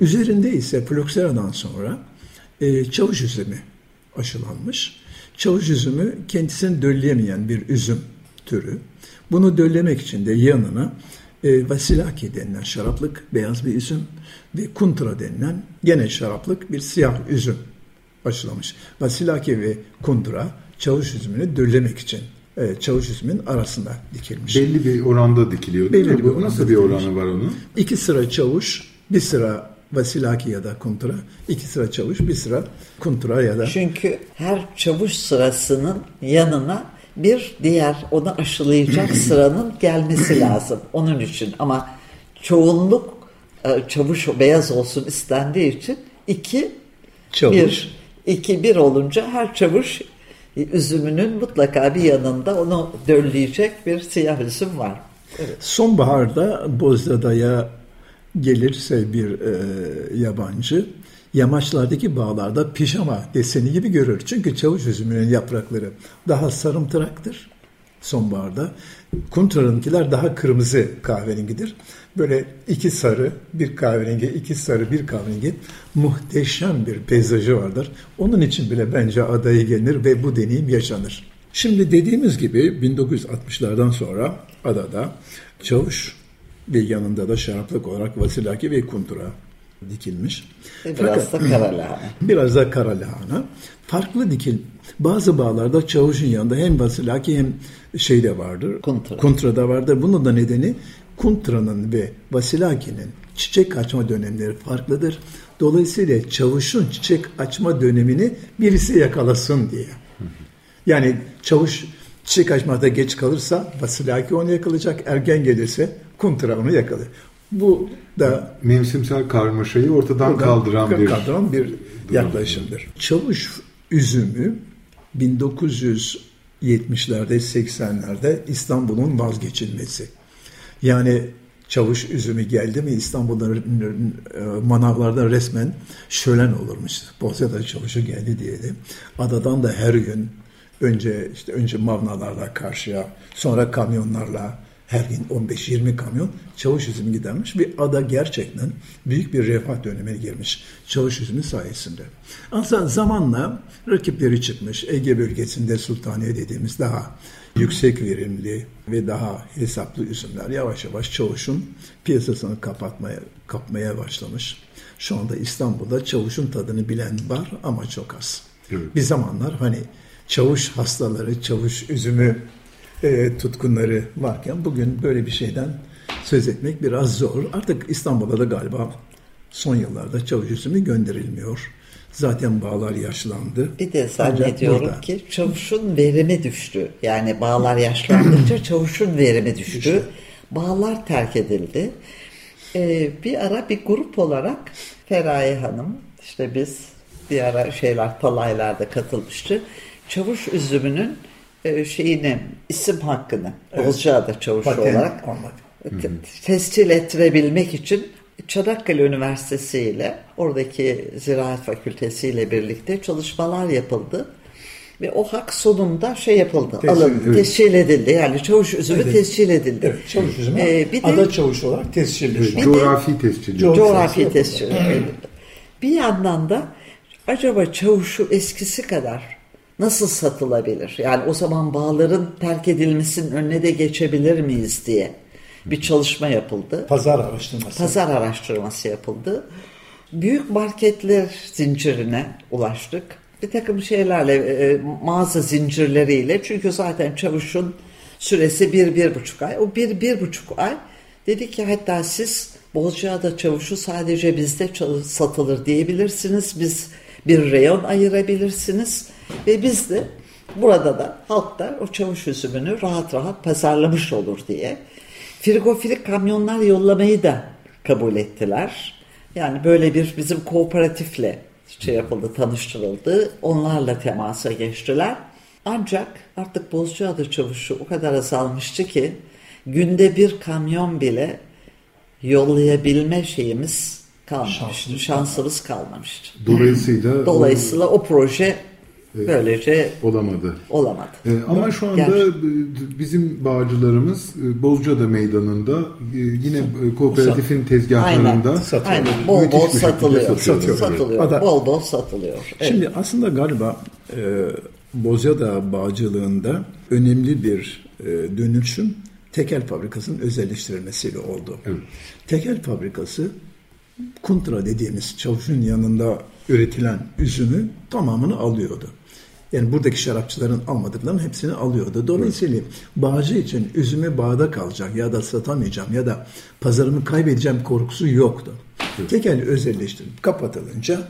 Üzerinde ise Floksera'dan sonra e, çavuş üzümü aşılanmış. Çavuş üzümü kendisini dölleyemeyen bir üzüm türü. Bunu döllemek için de yanına e, vasilaki denilen şaraplık beyaz bir üzüm ve kuntra denilen gene şaraplık bir siyah üzüm aşılamış. Vasilaki ve kundra çavuş üzümünü döllemek için e, çavuş üzümün arasında dikilmiş. Belli bir oranda dikiliyor değil Belli mi? Bir Nasıl bir oranı var onun? İki sıra çavuş, bir sıra vasilaki ya da kuntra, iki sıra çavuş, bir sıra kuntra ya da... Çünkü her çavuş sırasının yanına bir diğer onu aşılayacak sıranın gelmesi lazım. Onun için ama çoğunluk e, çavuş beyaz olsun istendiği için iki çavuş. bir iki bir olunca her çavuş üzümünün mutlaka bir yanında onu dölleyecek bir siyah üzüm var. Evet. Sonbaharda Bozdada'ya gelirse bir e, yabancı yamaçlardaki bağlarda pijama deseni gibi görür. Çünkü çavuş üzümünün yaprakları daha sarımtıraktır sonbaharda. Kuntra'nınkiler daha kırmızı kahverengidir. Böyle iki sarı, bir kahverengi, iki sarı, bir kahverengi muhteşem bir peyzajı vardır. Onun için bile bence adaya gelinir ve bu deneyim yaşanır. Şimdi dediğimiz gibi 1960'lardan sonra adada çavuş ve yanında da şaraplık olarak Vasilaki ve Kuntura dikilmiş. Biraz Fakat, da kara lahana. Biraz da kara lahana. Farklı dikil. Bazı bağlarda çavuşun yanında hem vasilaki hem şey de vardır. Kuntra. Kuntra da vardır. Bunun da nedeni kuntranın ve vasilakinin çiçek açma dönemleri farklıdır. Dolayısıyla çavuşun çiçek açma dönemini birisi yakalasın diye. Yani çavuş çiçek açmada geç kalırsa vasilaki onu yakalayacak. Ergen gelirse kuntra onu yakalar. Bu da mevsimsel karmaşayı ortadan kaldıran bir kaldıran bir yaklaşımdır. Çavuş üzümü 1970'lerde 80'lerde İstanbul'un vazgeçilmesi. Yani çavuş üzümü geldi mi İstanbul'da e, manavlarda resmen şölen olurmuş. Bozya'da çavuşu geldi diye de. Adadan da her gün önce işte önce mavnalarla karşıya sonra kamyonlarla Her gün 15-20 kamyon çavuş üzümü gidermiş ve ada gerçekten büyük bir refah dönemine girmiş çavuş üzümü sayesinde. Aslında zamanla rakipleri çıkmış. Ege bölgesinde Sultaniye dediğimiz daha yüksek verimli ve daha hesaplı üzümler yavaş yavaş çavuşun piyasasını kapatmaya kapmaya başlamış. Şu anda İstanbul'da çavuşun tadını bilen var ama çok az. Evet. Bir zamanlar hani çavuş hastaları, çavuş üzümü e, tutkunları varken bugün böyle bir şeyden söz etmek biraz zor. Artık İstanbul'da da galiba son yıllarda çavuş üzümü gönderilmiyor. Zaten bağlar yaşlandı. Bir de zannediyorum burada- ki çavuşun verimi düştü. Yani bağlar yaşlandıkça çavuşun verimi düştü. Bağlar terk edildi. Ee, bir ara bir grup olarak Feraye Hanım, işte biz bir ara şeyler talaylarda katılmıştı. Çavuş üzümünün şeyini, isim hakkını Bozcaada çavuşu Patent olarak almak. te- tescil ettirebilmek için Çanakkale Üniversitesi ile oradaki Ziraat Fakültesi ile birlikte çalışmalar yapıldı. Ve o hak sonunda şey yapıldı, Tescil, alın, evet. tescil edildi. Yani çavuş üzümü Evet. tescil edildi. Evet, çavuş üzümü Ee, bir de ada çavuş olarak tescilli. Evet, Bir de- coğrafi tescilli. Co- coğrafi tescil edildi. Bir yandan da acaba çavuşu eskisi kadar nasıl satılabilir? Yani o zaman bağların terk edilmesinin önüne de geçebilir miyiz diye bir çalışma yapıldı. Pazar araştırması. Pazar araştırması yapıldı. Büyük marketler zincirine ulaştık. Bir takım şeylerle, e, mağaza zincirleriyle. Çünkü zaten çavuşun süresi bir, bir buçuk ay. O bir, bir buçuk ay dedi ki hatta siz Bozcaada çavuşu sadece bizde satılır diyebilirsiniz. Biz bir reyon ayırabilirsiniz. Ve biz de burada da halkta o çavuş üzümünü rahat rahat pazarlamış olur diye frigofilik kamyonlar yollamayı da kabul ettiler. Yani böyle bir bizim kooperatifle şey yapıldı, tanıştırıldı. Onlarla temasa geçtiler. Ancak artık Bozcaada çavuşu o kadar azalmıştı ki günde bir kamyon bile yollayabilme şeyimiz kalmamıştı. Şansımız Şansımız kalmamıştı. Dolayısıyla Dolayısıyla o proje böylece o olamadı. olamadı. Ee, ama şu anda Gerçi- e, bizim bağcılarımız e, Bozcaada Meydanı'nda e, yine e, kooperatifin tezgahlarında aynen. Bol bol satılıyor. satıyorlar. Satılıyor. Ada- Bol bol satılıyor. Evet. Şimdi aslında galiba e, Bozcaada bağcılığında önemli bir e, dönüşüm tekel fabrikasının özelleştirilmesiyle oldu. Evet. Tekel fabrikası kuntra dediğimiz çavuşun yanında üretilen üzümü tamamını alıyordu. Yani buradaki şarapçıların almadıklarının hepsini alıyordu. Dolayısıyla bağcı için üzümü bağda kalacak ya da satamayacağım ya da pazarımı kaybedeceğim korkusu yoktu. Tekel özelleştirip kapatılınca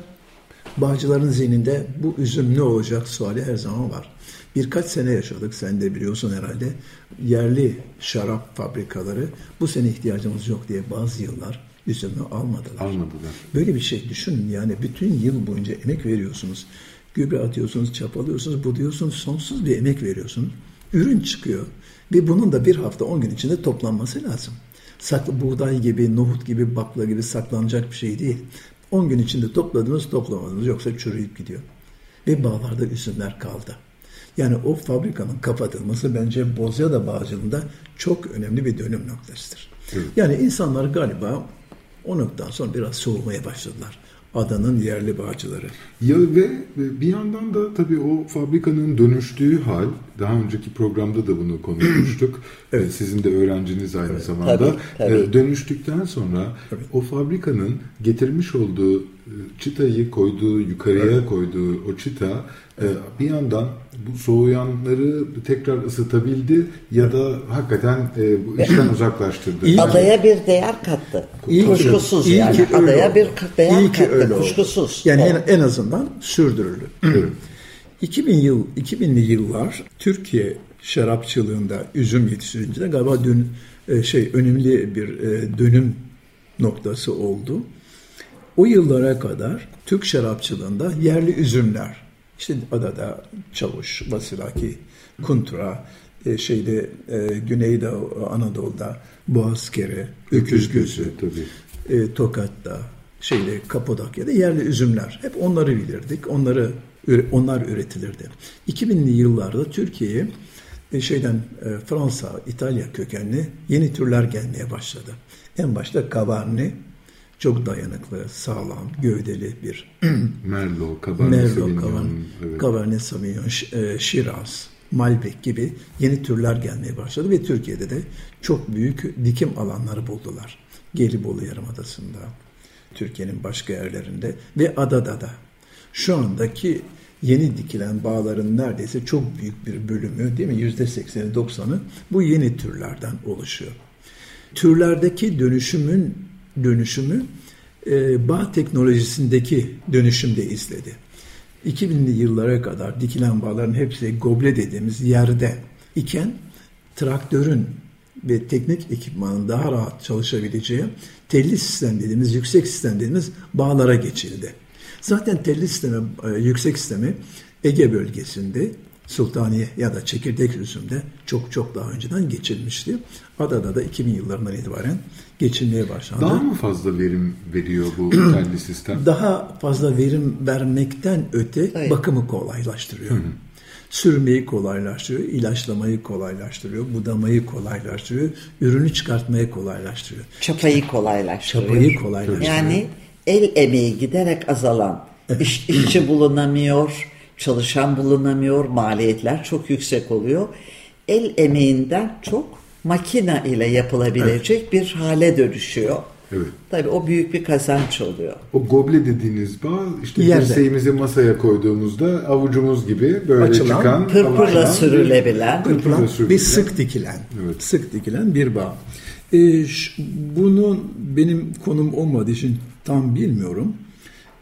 Bağcıların zihninde bu üzüm ne olacak suali her zaman var. Birkaç sene yaşadık sen de biliyorsun herhalde. Yerli şarap fabrikaları bu sene ihtiyacımız yok diye bazı yıllar üzümü almadılar. Almadılar. Böyle bir şey düşünün yani bütün yıl boyunca emek veriyorsunuz. Gübre atıyorsunuz, çapalıyorsunuz, buduyorsunuz, sonsuz bir emek veriyorsunuz. Ürün çıkıyor ve bunun da bir hafta on gün içinde toplanması lazım. Saklı buğday gibi, nohut gibi, bakla gibi saklanacak bir şey değil. 10 gün içinde topladınız toplamadınız yoksa çürüyüp gidiyor. Ve bağlarda üzümler kaldı. Yani o fabrikanın kapatılması bence Bozcaada Bağcılığı'nda çok önemli bir dönüm noktasıdır. Yani insanlar galiba o noktadan sonra biraz soğumaya başladılar. Adanın yerli bağcıları. Ya ve bir yandan da tabii o fabrikanın dönüştüğü hal, daha önceki programda da bunu konuşmuştuk. Evet. Sizin de öğrenciniz aynı zamanda. Tabii, tabii. Ee, Dönüştükten sonra o fabrikanın getirmiş olduğu çıtayı koyduğu, yukarıya koyduğu o çıta e, bir yandan bu soğuyanları tekrar ısıtabildi ya da hakikaten e, bu işten uzaklaştırdı. İyi- Adaya bir değer kattı. İyi kuşkusuz iyi yani. ki Adaya oldu. bir değer İyi kattı. öyle oldu. kuşkusuz. Yani Evet. en, en azından sürdürüldü. 2000 yıl 2000'li yıllar Türkiye şarapçılığında üzüm yetiştiricinde galiba dün e, şey önemli bir e, dönüm noktası oldu. O yıllara kadar Türk şarapçılığında yerli üzümler işte adada Çavuş, Vasilaki, Kuntura, e, şeyde e, Güneyde Anadolu'da Boğazkere, Öküz Gözü, Tabii. e, Tokat'ta, şeyde Kapadokya'da yerli üzümler. Hep onları bilirdik. Onları onlar üretilirdi. 2000'li yıllarda Türkiye'ye e, şeyden e, Fransa, İtalya kökenli yeni türler gelmeye başladı. En başta Cabernet çok dayanıklı, sağlam, gövdeli bir Merlot, Cabernet Sauvignon. Evet. Cabernet Sauvignon, Shiraz, Malbec gibi yeni türler gelmeye başladı ve Türkiye'de de çok büyük dikim alanları buldular. Gelibolu Yarımadası'nda, Türkiye'nin başka yerlerinde ve adada da. Şu andaki yeni dikilen bağların neredeyse çok büyük bir bölümü değil mi? Yüzde sekseni doksanı bu yeni türlerden oluşuyor. Türlerdeki dönüşümün dönüşümü e, bağ teknolojisindeki dönüşümde izledi. 2000'li yıllara kadar dikilen bağların hepsi goble dediğimiz yerde iken traktörün ve teknik ekipmanın daha rahat çalışabileceği telli sistem dediğimiz, yüksek sistem dediğimiz bağlara geçildi. Zaten telli sistemi, e, yüksek sistemi Ege bölgesinde Sultaniye ya da çekirdek üzümde çok çok daha önceden geçilmişti. Adada da 2000 yıllarından itibaren geçilmeye başlandı. Daha mı fazla verim veriyor bu telli sistem? Daha fazla verim vermekten öte Evet. bakımı kolaylaştırıyor. Sürmeyi kolaylaştırıyor, ilaçlamayı kolaylaştırıyor, budamayı kolaylaştırıyor, ürünü çıkartmayı kolaylaştırıyor. Çapayı kolaylaştırıyor. Çapayı kolaylaştırıyor. Yani el emeği giderek azalan, iş, işçi bulunamıyor, çalışan bulunamıyor, maliyetler çok yüksek oluyor. El emeğinden çok makine ile yapılabilecek bir hale dönüşüyor. Evet. Tabii o büyük bir kazanç oluyor. O goble dediğiniz bağ işte Yerde. dirseğimizi masaya koyduğumuzda avucumuz gibi böyle Açılan, çıkan Pırpırla avuçlan sürülebilen. Pırpırla Yapılan sürülebilen. bir sık dikilen, Evet. sık dikilen bir bağ. Ee, bunun benim konum olmadığı için tam bilmiyorum.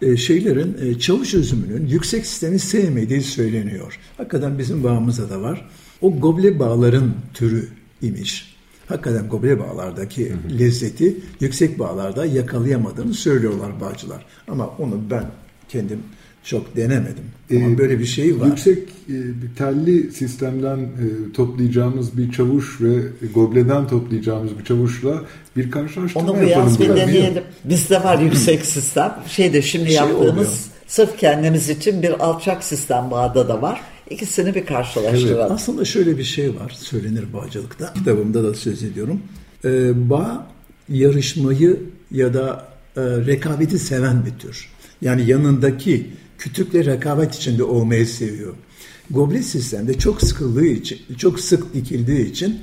Ee, şeylerin e, çavuş üzümünün yüksek sistemi sevmediği söyleniyor. Hakikaten bizim bağımızda da var. O goble bağların türü imiş. Hakikaten goble bağlardaki lezzeti yüksek bağlarda yakalayamadığını söylüyorlar bağcılar. Ama onu ben kendim çok denemedim. Ama Ee, böyle bir şey var. Yüksek e, bir telli sistemden e, toplayacağımız bir çavuş ve gobleden toplayacağımız bir çavuşla bir karşılaştırma Onu bu yapalım. yaz bir deneyelim. Bizde var yüksek sistem. Şeyde şimdi Şey yaptığımız oluyor. sırf kendimiz için bir alçak sistem bağda da var. İkisini bir karşılaştıralım. Aslında şöyle bir şey var, söylenir bağcılıkta. Kitabımda da söz ediyorum. Ee, bağ yarışmayı ya da e, rekabeti seven bir tür. Yani yanındaki kütükle rekabet içinde olmayı seviyor. Goblet sistemde çok sıkıldığı için, çok sık dikildiği için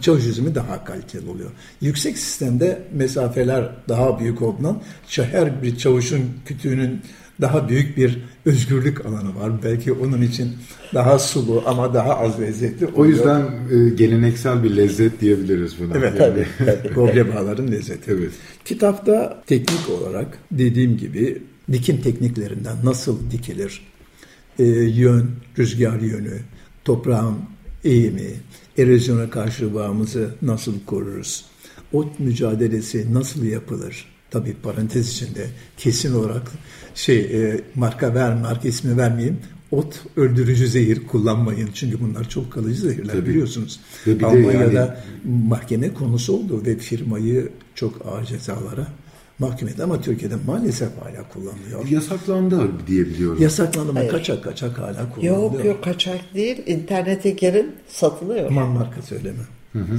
çavuş üzümü daha kaliteli oluyor. Yüksek sistemde mesafeler daha büyük olduğundan her bir çavuşun kütüğünün daha büyük bir özgürlük alanı var. Belki onun için daha sulu ama daha az lezzetli oluyor. O yüzden e, geleneksel bir lezzet diyebiliriz buna. Evet Yani. tabii. Goble bağların lezzeti. Evet. Kitapta teknik olarak dediğim gibi dikim tekniklerinden nasıl dikilir, e, yön, rüzgar yönü, toprağın eğimi, erozyona karşı bağımızı nasıl koruruz, ot mücadelesi nasıl yapılır, tabii parantez içinde kesin olarak şey e, marka ver, marka ismi vermeyeyim. Ot öldürücü zehir kullanmayın. Çünkü bunlar çok kalıcı zehirler Tabii. biliyorsunuz. Almanya'da yani- mahkeme konusu oldu ve firmayı çok ağır cezalara mahkum etti. Ama Türkiye'de maalesef hala kullanılıyor. Yasaklandı diyebiliyorum. Yasaklandı mı Hayır. kaçak kaçak hala kullanılıyor. Yok yok kaçak değil. İnternete girin satılıyor. Aman marka söyleme.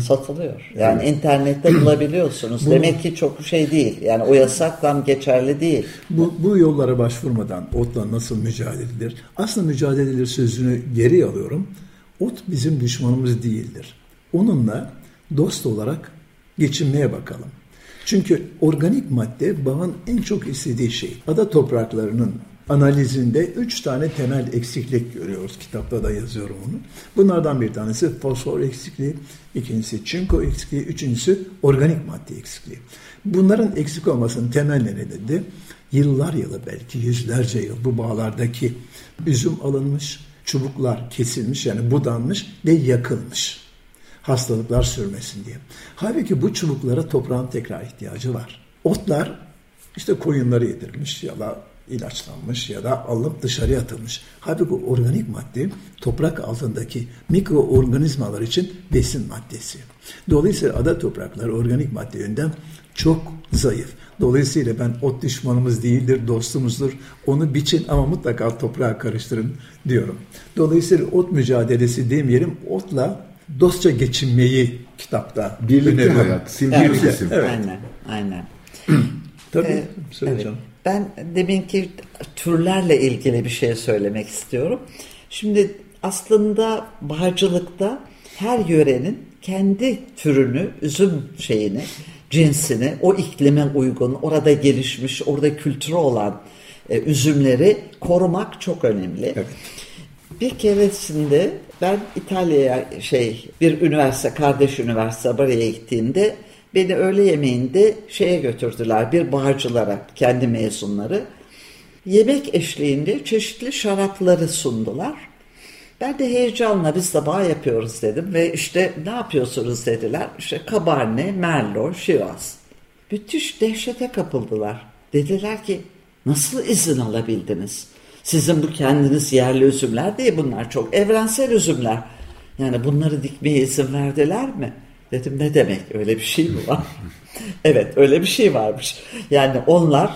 Satılıyor. Yani internette bulabiliyorsunuz. Demek ki çok şey değil. Yani o yasak tam geçerli değil. Bu, bu yollara başvurmadan otla nasıl mücadele edilir? Aslında mücadele edilir sözünü geri alıyorum. Ot bizim düşmanımız değildir. Onunla dost olarak geçinmeye bakalım. Çünkü organik madde bağın en çok istediği şey. Ada topraklarının analizinde üç tane temel eksiklik görüyoruz. Kitapta da yazıyorum onu. Bunlardan bir tanesi fosfor eksikliği, ikincisi çinko eksikliği, üçüncüsü organik madde eksikliği. Bunların eksik olmasının temel nedeni de yıllar yılı belki yüzlerce yıl bu bağlardaki üzüm alınmış, çubuklar kesilmiş yani budanmış ve yakılmış hastalıklar sürmesin diye. Halbuki bu çubuklara toprağın tekrar ihtiyacı var. Otlar işte koyunları yedirilmiş ya da ilaçlanmış ya da alınıp dışarıya atılmış. Halbuki organik madde toprak altındaki mikroorganizmalar için besin maddesi. Dolayısıyla ada toprakları organik madde yönden çok zayıf. Dolayısıyla ben ot düşmanımız değildir, dostumuzdur. Onu biçin ama mutlaka toprağa karıştırın diyorum. Dolayısıyla ot mücadelesi demeyelim, otla dostça geçinmeyi kitapta Birlikte öneriyorum. hayat, simbiyotik Evet. isim. Evet. Aynen, aynen. Tabii, Ee, söyle evet. Ben deminki türlerle ilgili bir şey söylemek istiyorum. Şimdi aslında bağcılıkta her yörenin kendi türünü, üzüm şeyini, cinsini, o iklime uygun, orada gelişmiş, orada kültürü olan e, üzümleri korumak çok önemli. Evet. Bir keresinde ben İtalya'ya şey bir üniversite, kardeş üniversite buraya gittiğimde beni öğle yemeğinde şeye götürdüler bir bağcılara kendi mezunları. Yemek eşliğinde çeşitli şarapları sundular. Ben de heyecanla biz de bağ yapıyoruz dedim ve işte ne yapıyorsunuz dediler. İşte Cabernet, Merlot, Shiraz. Müthiş dehşete kapıldılar. Dediler ki nasıl izin alabildiniz? Sizin bu kendiniz yerli üzümler değil bunlar çok evrensel üzümler. Yani bunları dikmeye izin verdiler mi? Dedim ne demek öyle bir şey mi var? evet öyle bir şey varmış. Yani onlar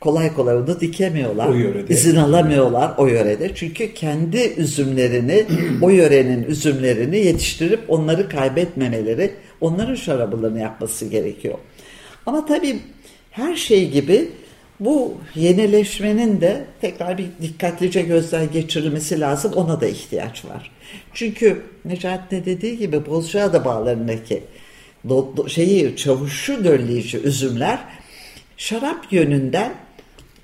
kolay kolay onu dikemiyorlar. O yörede. İzin alamıyorlar o yörede. Çünkü kendi üzümlerini, o yörenin üzümlerini yetiştirip onları kaybetmemeleri, onların şarabılarını yapması gerekiyor. Ama tabii her şey gibi bu yenileşmenin de tekrar bir dikkatlice gözden geçirilmesi lazım. Ona da ihtiyaç var. Çünkü Necati dediği gibi Bozcaada bağlarındaki do, do, şeyi çavuşu dölleyici üzümler şarap yönünden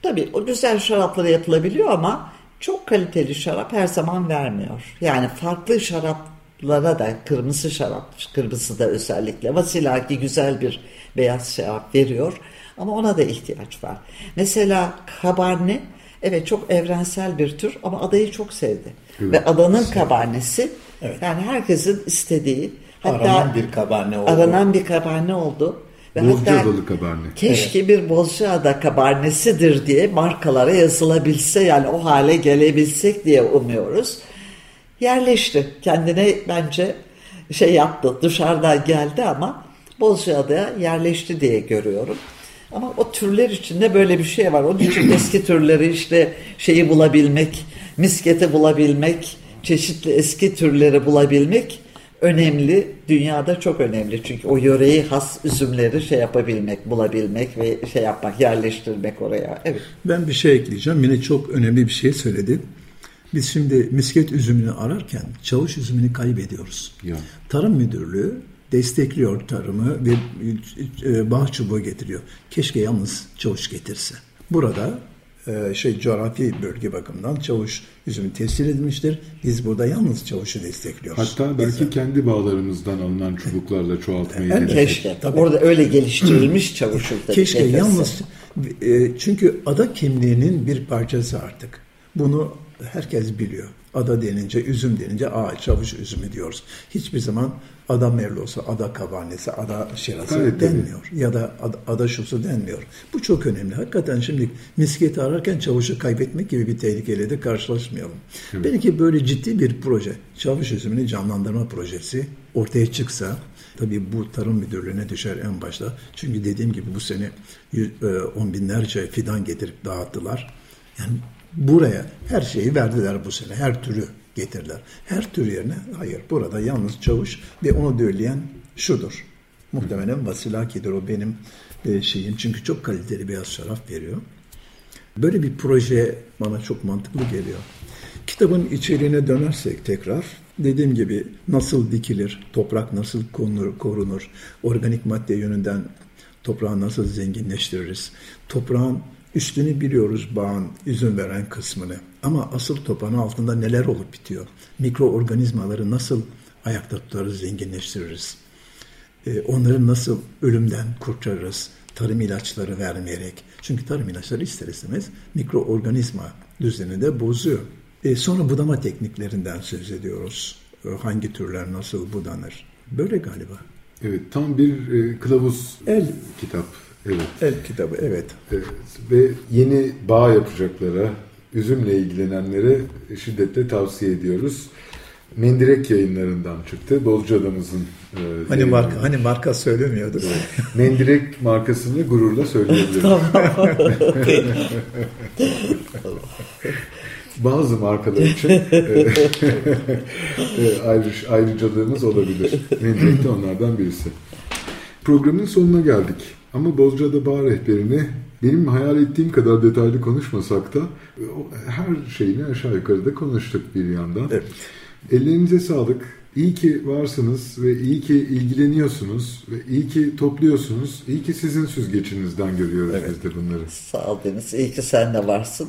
tabii o güzel şarapları yapılabiliyor ama çok kaliteli şarap her zaman vermiyor. Yani farklı şaraplara da kırmızı şarap, kırmızı da özellikle Vasilaki güzel bir beyaz şarap veriyor ama ona da ihtiyaç var. Mesela Cabernet evet çok evrensel bir tür ama adayı çok sevdi. Ve adanın kabernesi yani herkesin istediği hatta Aranan bir kabane oldu. aranan bir kaberne oldu. Ve Bozcaadalı Cabernet. keşke bir Bozcaada kabernesidir diye markalara yazılabilse yani o hale gelebilsek diye umuyoruz. Yerleşti. Kendine bence şey yaptı dışarıdan geldi ama Bozcaada'ya yerleşti diye görüyorum. Ama o türler içinde böyle bir şey var. Onun için eski türleri işte şeyi bulabilmek, misketi bulabilmek, çeşitli eski türleri bulabilmek önemli. Dünyada çok önemli. Çünkü o yöreyi has üzümleri şey yapabilmek, bulabilmek ve şey yapmak, yerleştirmek oraya. Evet. Ben bir şey ekleyeceğim. Yine çok önemli bir şey söyledi. Biz şimdi misket üzümünü ararken çavuş üzümünü kaybediyoruz. Ya. Tarım Müdürlüğü destekliyor tarımı ve e, bağ çubuğu getiriyor. Keşke yalnız çavuş getirse. Burada e, şey coğrafi bölge bakımından çavuş üzümü tescil edilmiştir. Biz burada yalnız çavuşu destekliyoruz. Hatta belki kendi bağlarımızdan alınan çubuklarla çoğaltmayı Evet. Keşke. Tabii. Orada öyle geliştirilmiş çavuşluk Keşke getirse. yalnız e, çünkü ada kimliğinin bir parçası artık. Bunu herkes biliyor. Ada denince, üzüm denince aa çavuş üzümü diyoruz. Hiçbir zaman ada merlosu, ada kabanesi, ada şirası tabii. denmiyor. Ya da ada, ada şusu denmiyor. Bu çok önemli. Hakikaten şimdi misketi ararken çavuşu kaybetmek gibi bir tehlikeyle de karşılaşmayalım. Belki böyle ciddi bir proje, çavuş üzümünü canlandırma projesi ortaya çıksa Tabii bu tarım müdürlüğüne düşer en başta. Çünkü dediğim gibi bu sene yüz- e, on binlerce fidan getirip dağıttılar. Yani buraya her şeyi verdiler bu sene. Her türü getirdiler. Her tür yerine hayır burada yalnız çavuş ve onu dölleyen şudur. Muhtemelen Vasilaki'dir o benim e, şeyim. Çünkü çok kaliteli beyaz şarap veriyor. Böyle bir proje bana çok mantıklı geliyor. Kitabın içeriğine dönersek tekrar dediğim gibi nasıl dikilir, toprak nasıl korunur, korunur organik madde yönünden toprağı nasıl zenginleştiririz, toprağın üstünü biliyoruz bağın üzüm veren kısmını ama asıl toprağın altında neler olup bitiyor, mikroorganizmaları nasıl ayakta tutarız, zenginleştiririz, e, onları nasıl ölümden kurtarırız, tarım ilaçları vermeyerek. Çünkü tarım ilaçları ister istemez mikroorganizma düzenini de bozuyor. E, sonra budama tekniklerinden söz ediyoruz. E, hangi türler nasıl budanır? Böyle galiba. Evet tam bir e, kılavuz El. kitap. Evet. El kitabı evet. Evet. Ve yeni bağ yapacaklara, üzümle ilgilenenlere şiddetle tavsiye ediyoruz. Mendirek yayınlarından çıktı. Bozcaada'mızın e, Hani marka hani marka söylemiyordu. Mendirek markasını gururla söyleyebiliriz. Bazı markalar için e, e, ayrı, ayrıcalığımız olabilir. Mendirek de onlardan birisi. Programın sonuna geldik. Ama Bozcaada Bağ Rehberini benim hayal ettiğim kadar detaylı konuşmasak da her şeyini aşağı yukarı da konuştuk bir yandan. Evet. Ellerinize sağlık. İyi ki varsınız ve iyi ki ilgileniyorsunuz ve iyi ki topluyorsunuz. İyi ki sizin süzgecinizden görüyoruz biz de bunları. Sağ ol Deniz. İyi ki sen de varsın.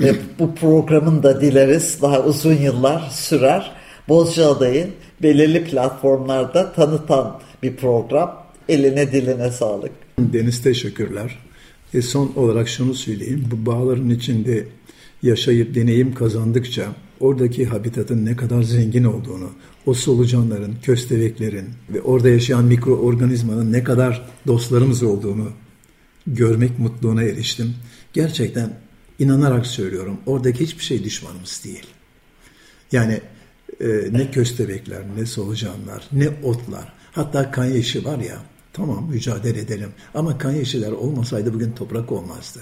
Ve bu programın da dileriz daha uzun yıllar sürer. Bozcaada'yı belirli platformlarda tanıtan bir program. Eline diline sağlık. Deniz teşekkürler. E son olarak şunu söyleyeyim. Bu bağların içinde yaşayıp deneyim kazandıkça oradaki habitatın ne kadar zengin olduğunu, o solucanların, köstebeklerin ve orada yaşayan mikroorganizmanın ne kadar dostlarımız olduğunu görmek mutluluğuna eriştim. Gerçekten inanarak söylüyorum. Oradaki hiçbir şey düşmanımız değil. Yani e, ne köstebekler, ne solucanlar, ne otlar. Hatta kan yeşi var ya, tamam mücadele edelim. Ama kan yeşiller olmasaydı bugün toprak olmazdı.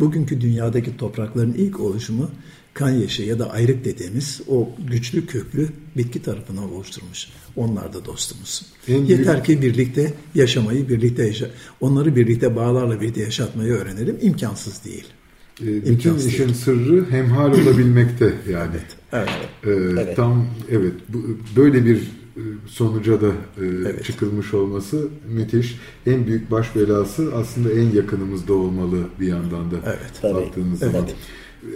Bugünkü dünyadaki toprakların ilk oluşumu kan yeşi ya da ayrık dediğimiz o güçlü köklü bitki tarafından oluşturmuş. Onlar da dostumuz. En büyük- Yeter ki birlikte yaşamayı, birlikte yaşa onları birlikte bağlarla birlikte yaşatmayı öğrenelim. İmkansız değil. Ee, bütün İmkansız işin değil. sırrı hemhal olabilmekte yani. Evet. Ee, Evet. Tam evet bu, böyle bir e, sonuca da e, çıkılmış olması müthiş. En büyük baş belası aslında en yakınımızda olmalı bir yandan da Evet, tabii. baktığınız Evet. zaman.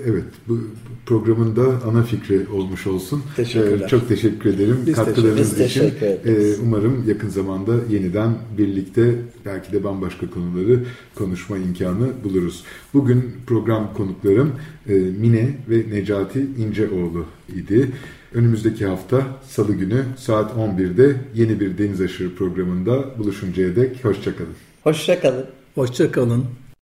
Evet, bu programın da ana fikri olmuş olsun. Teşekkürler. Ee, çok teşekkür ederim Biz katkılarınız teşekkür- biz için. teşekkür ederiz. Umarım yakın zamanda yeniden birlikte belki de bambaşka konuları konuşma imkanı buluruz. Bugün program konuklarım e, Mine ve Necati İnceoğlu idi. Önümüzdeki hafta Salı günü saat 11'de yeni bir Deniz Aşırı programında buluşuncaya dek hoşçakalın. Hoşçakalın. Hoşça kalın.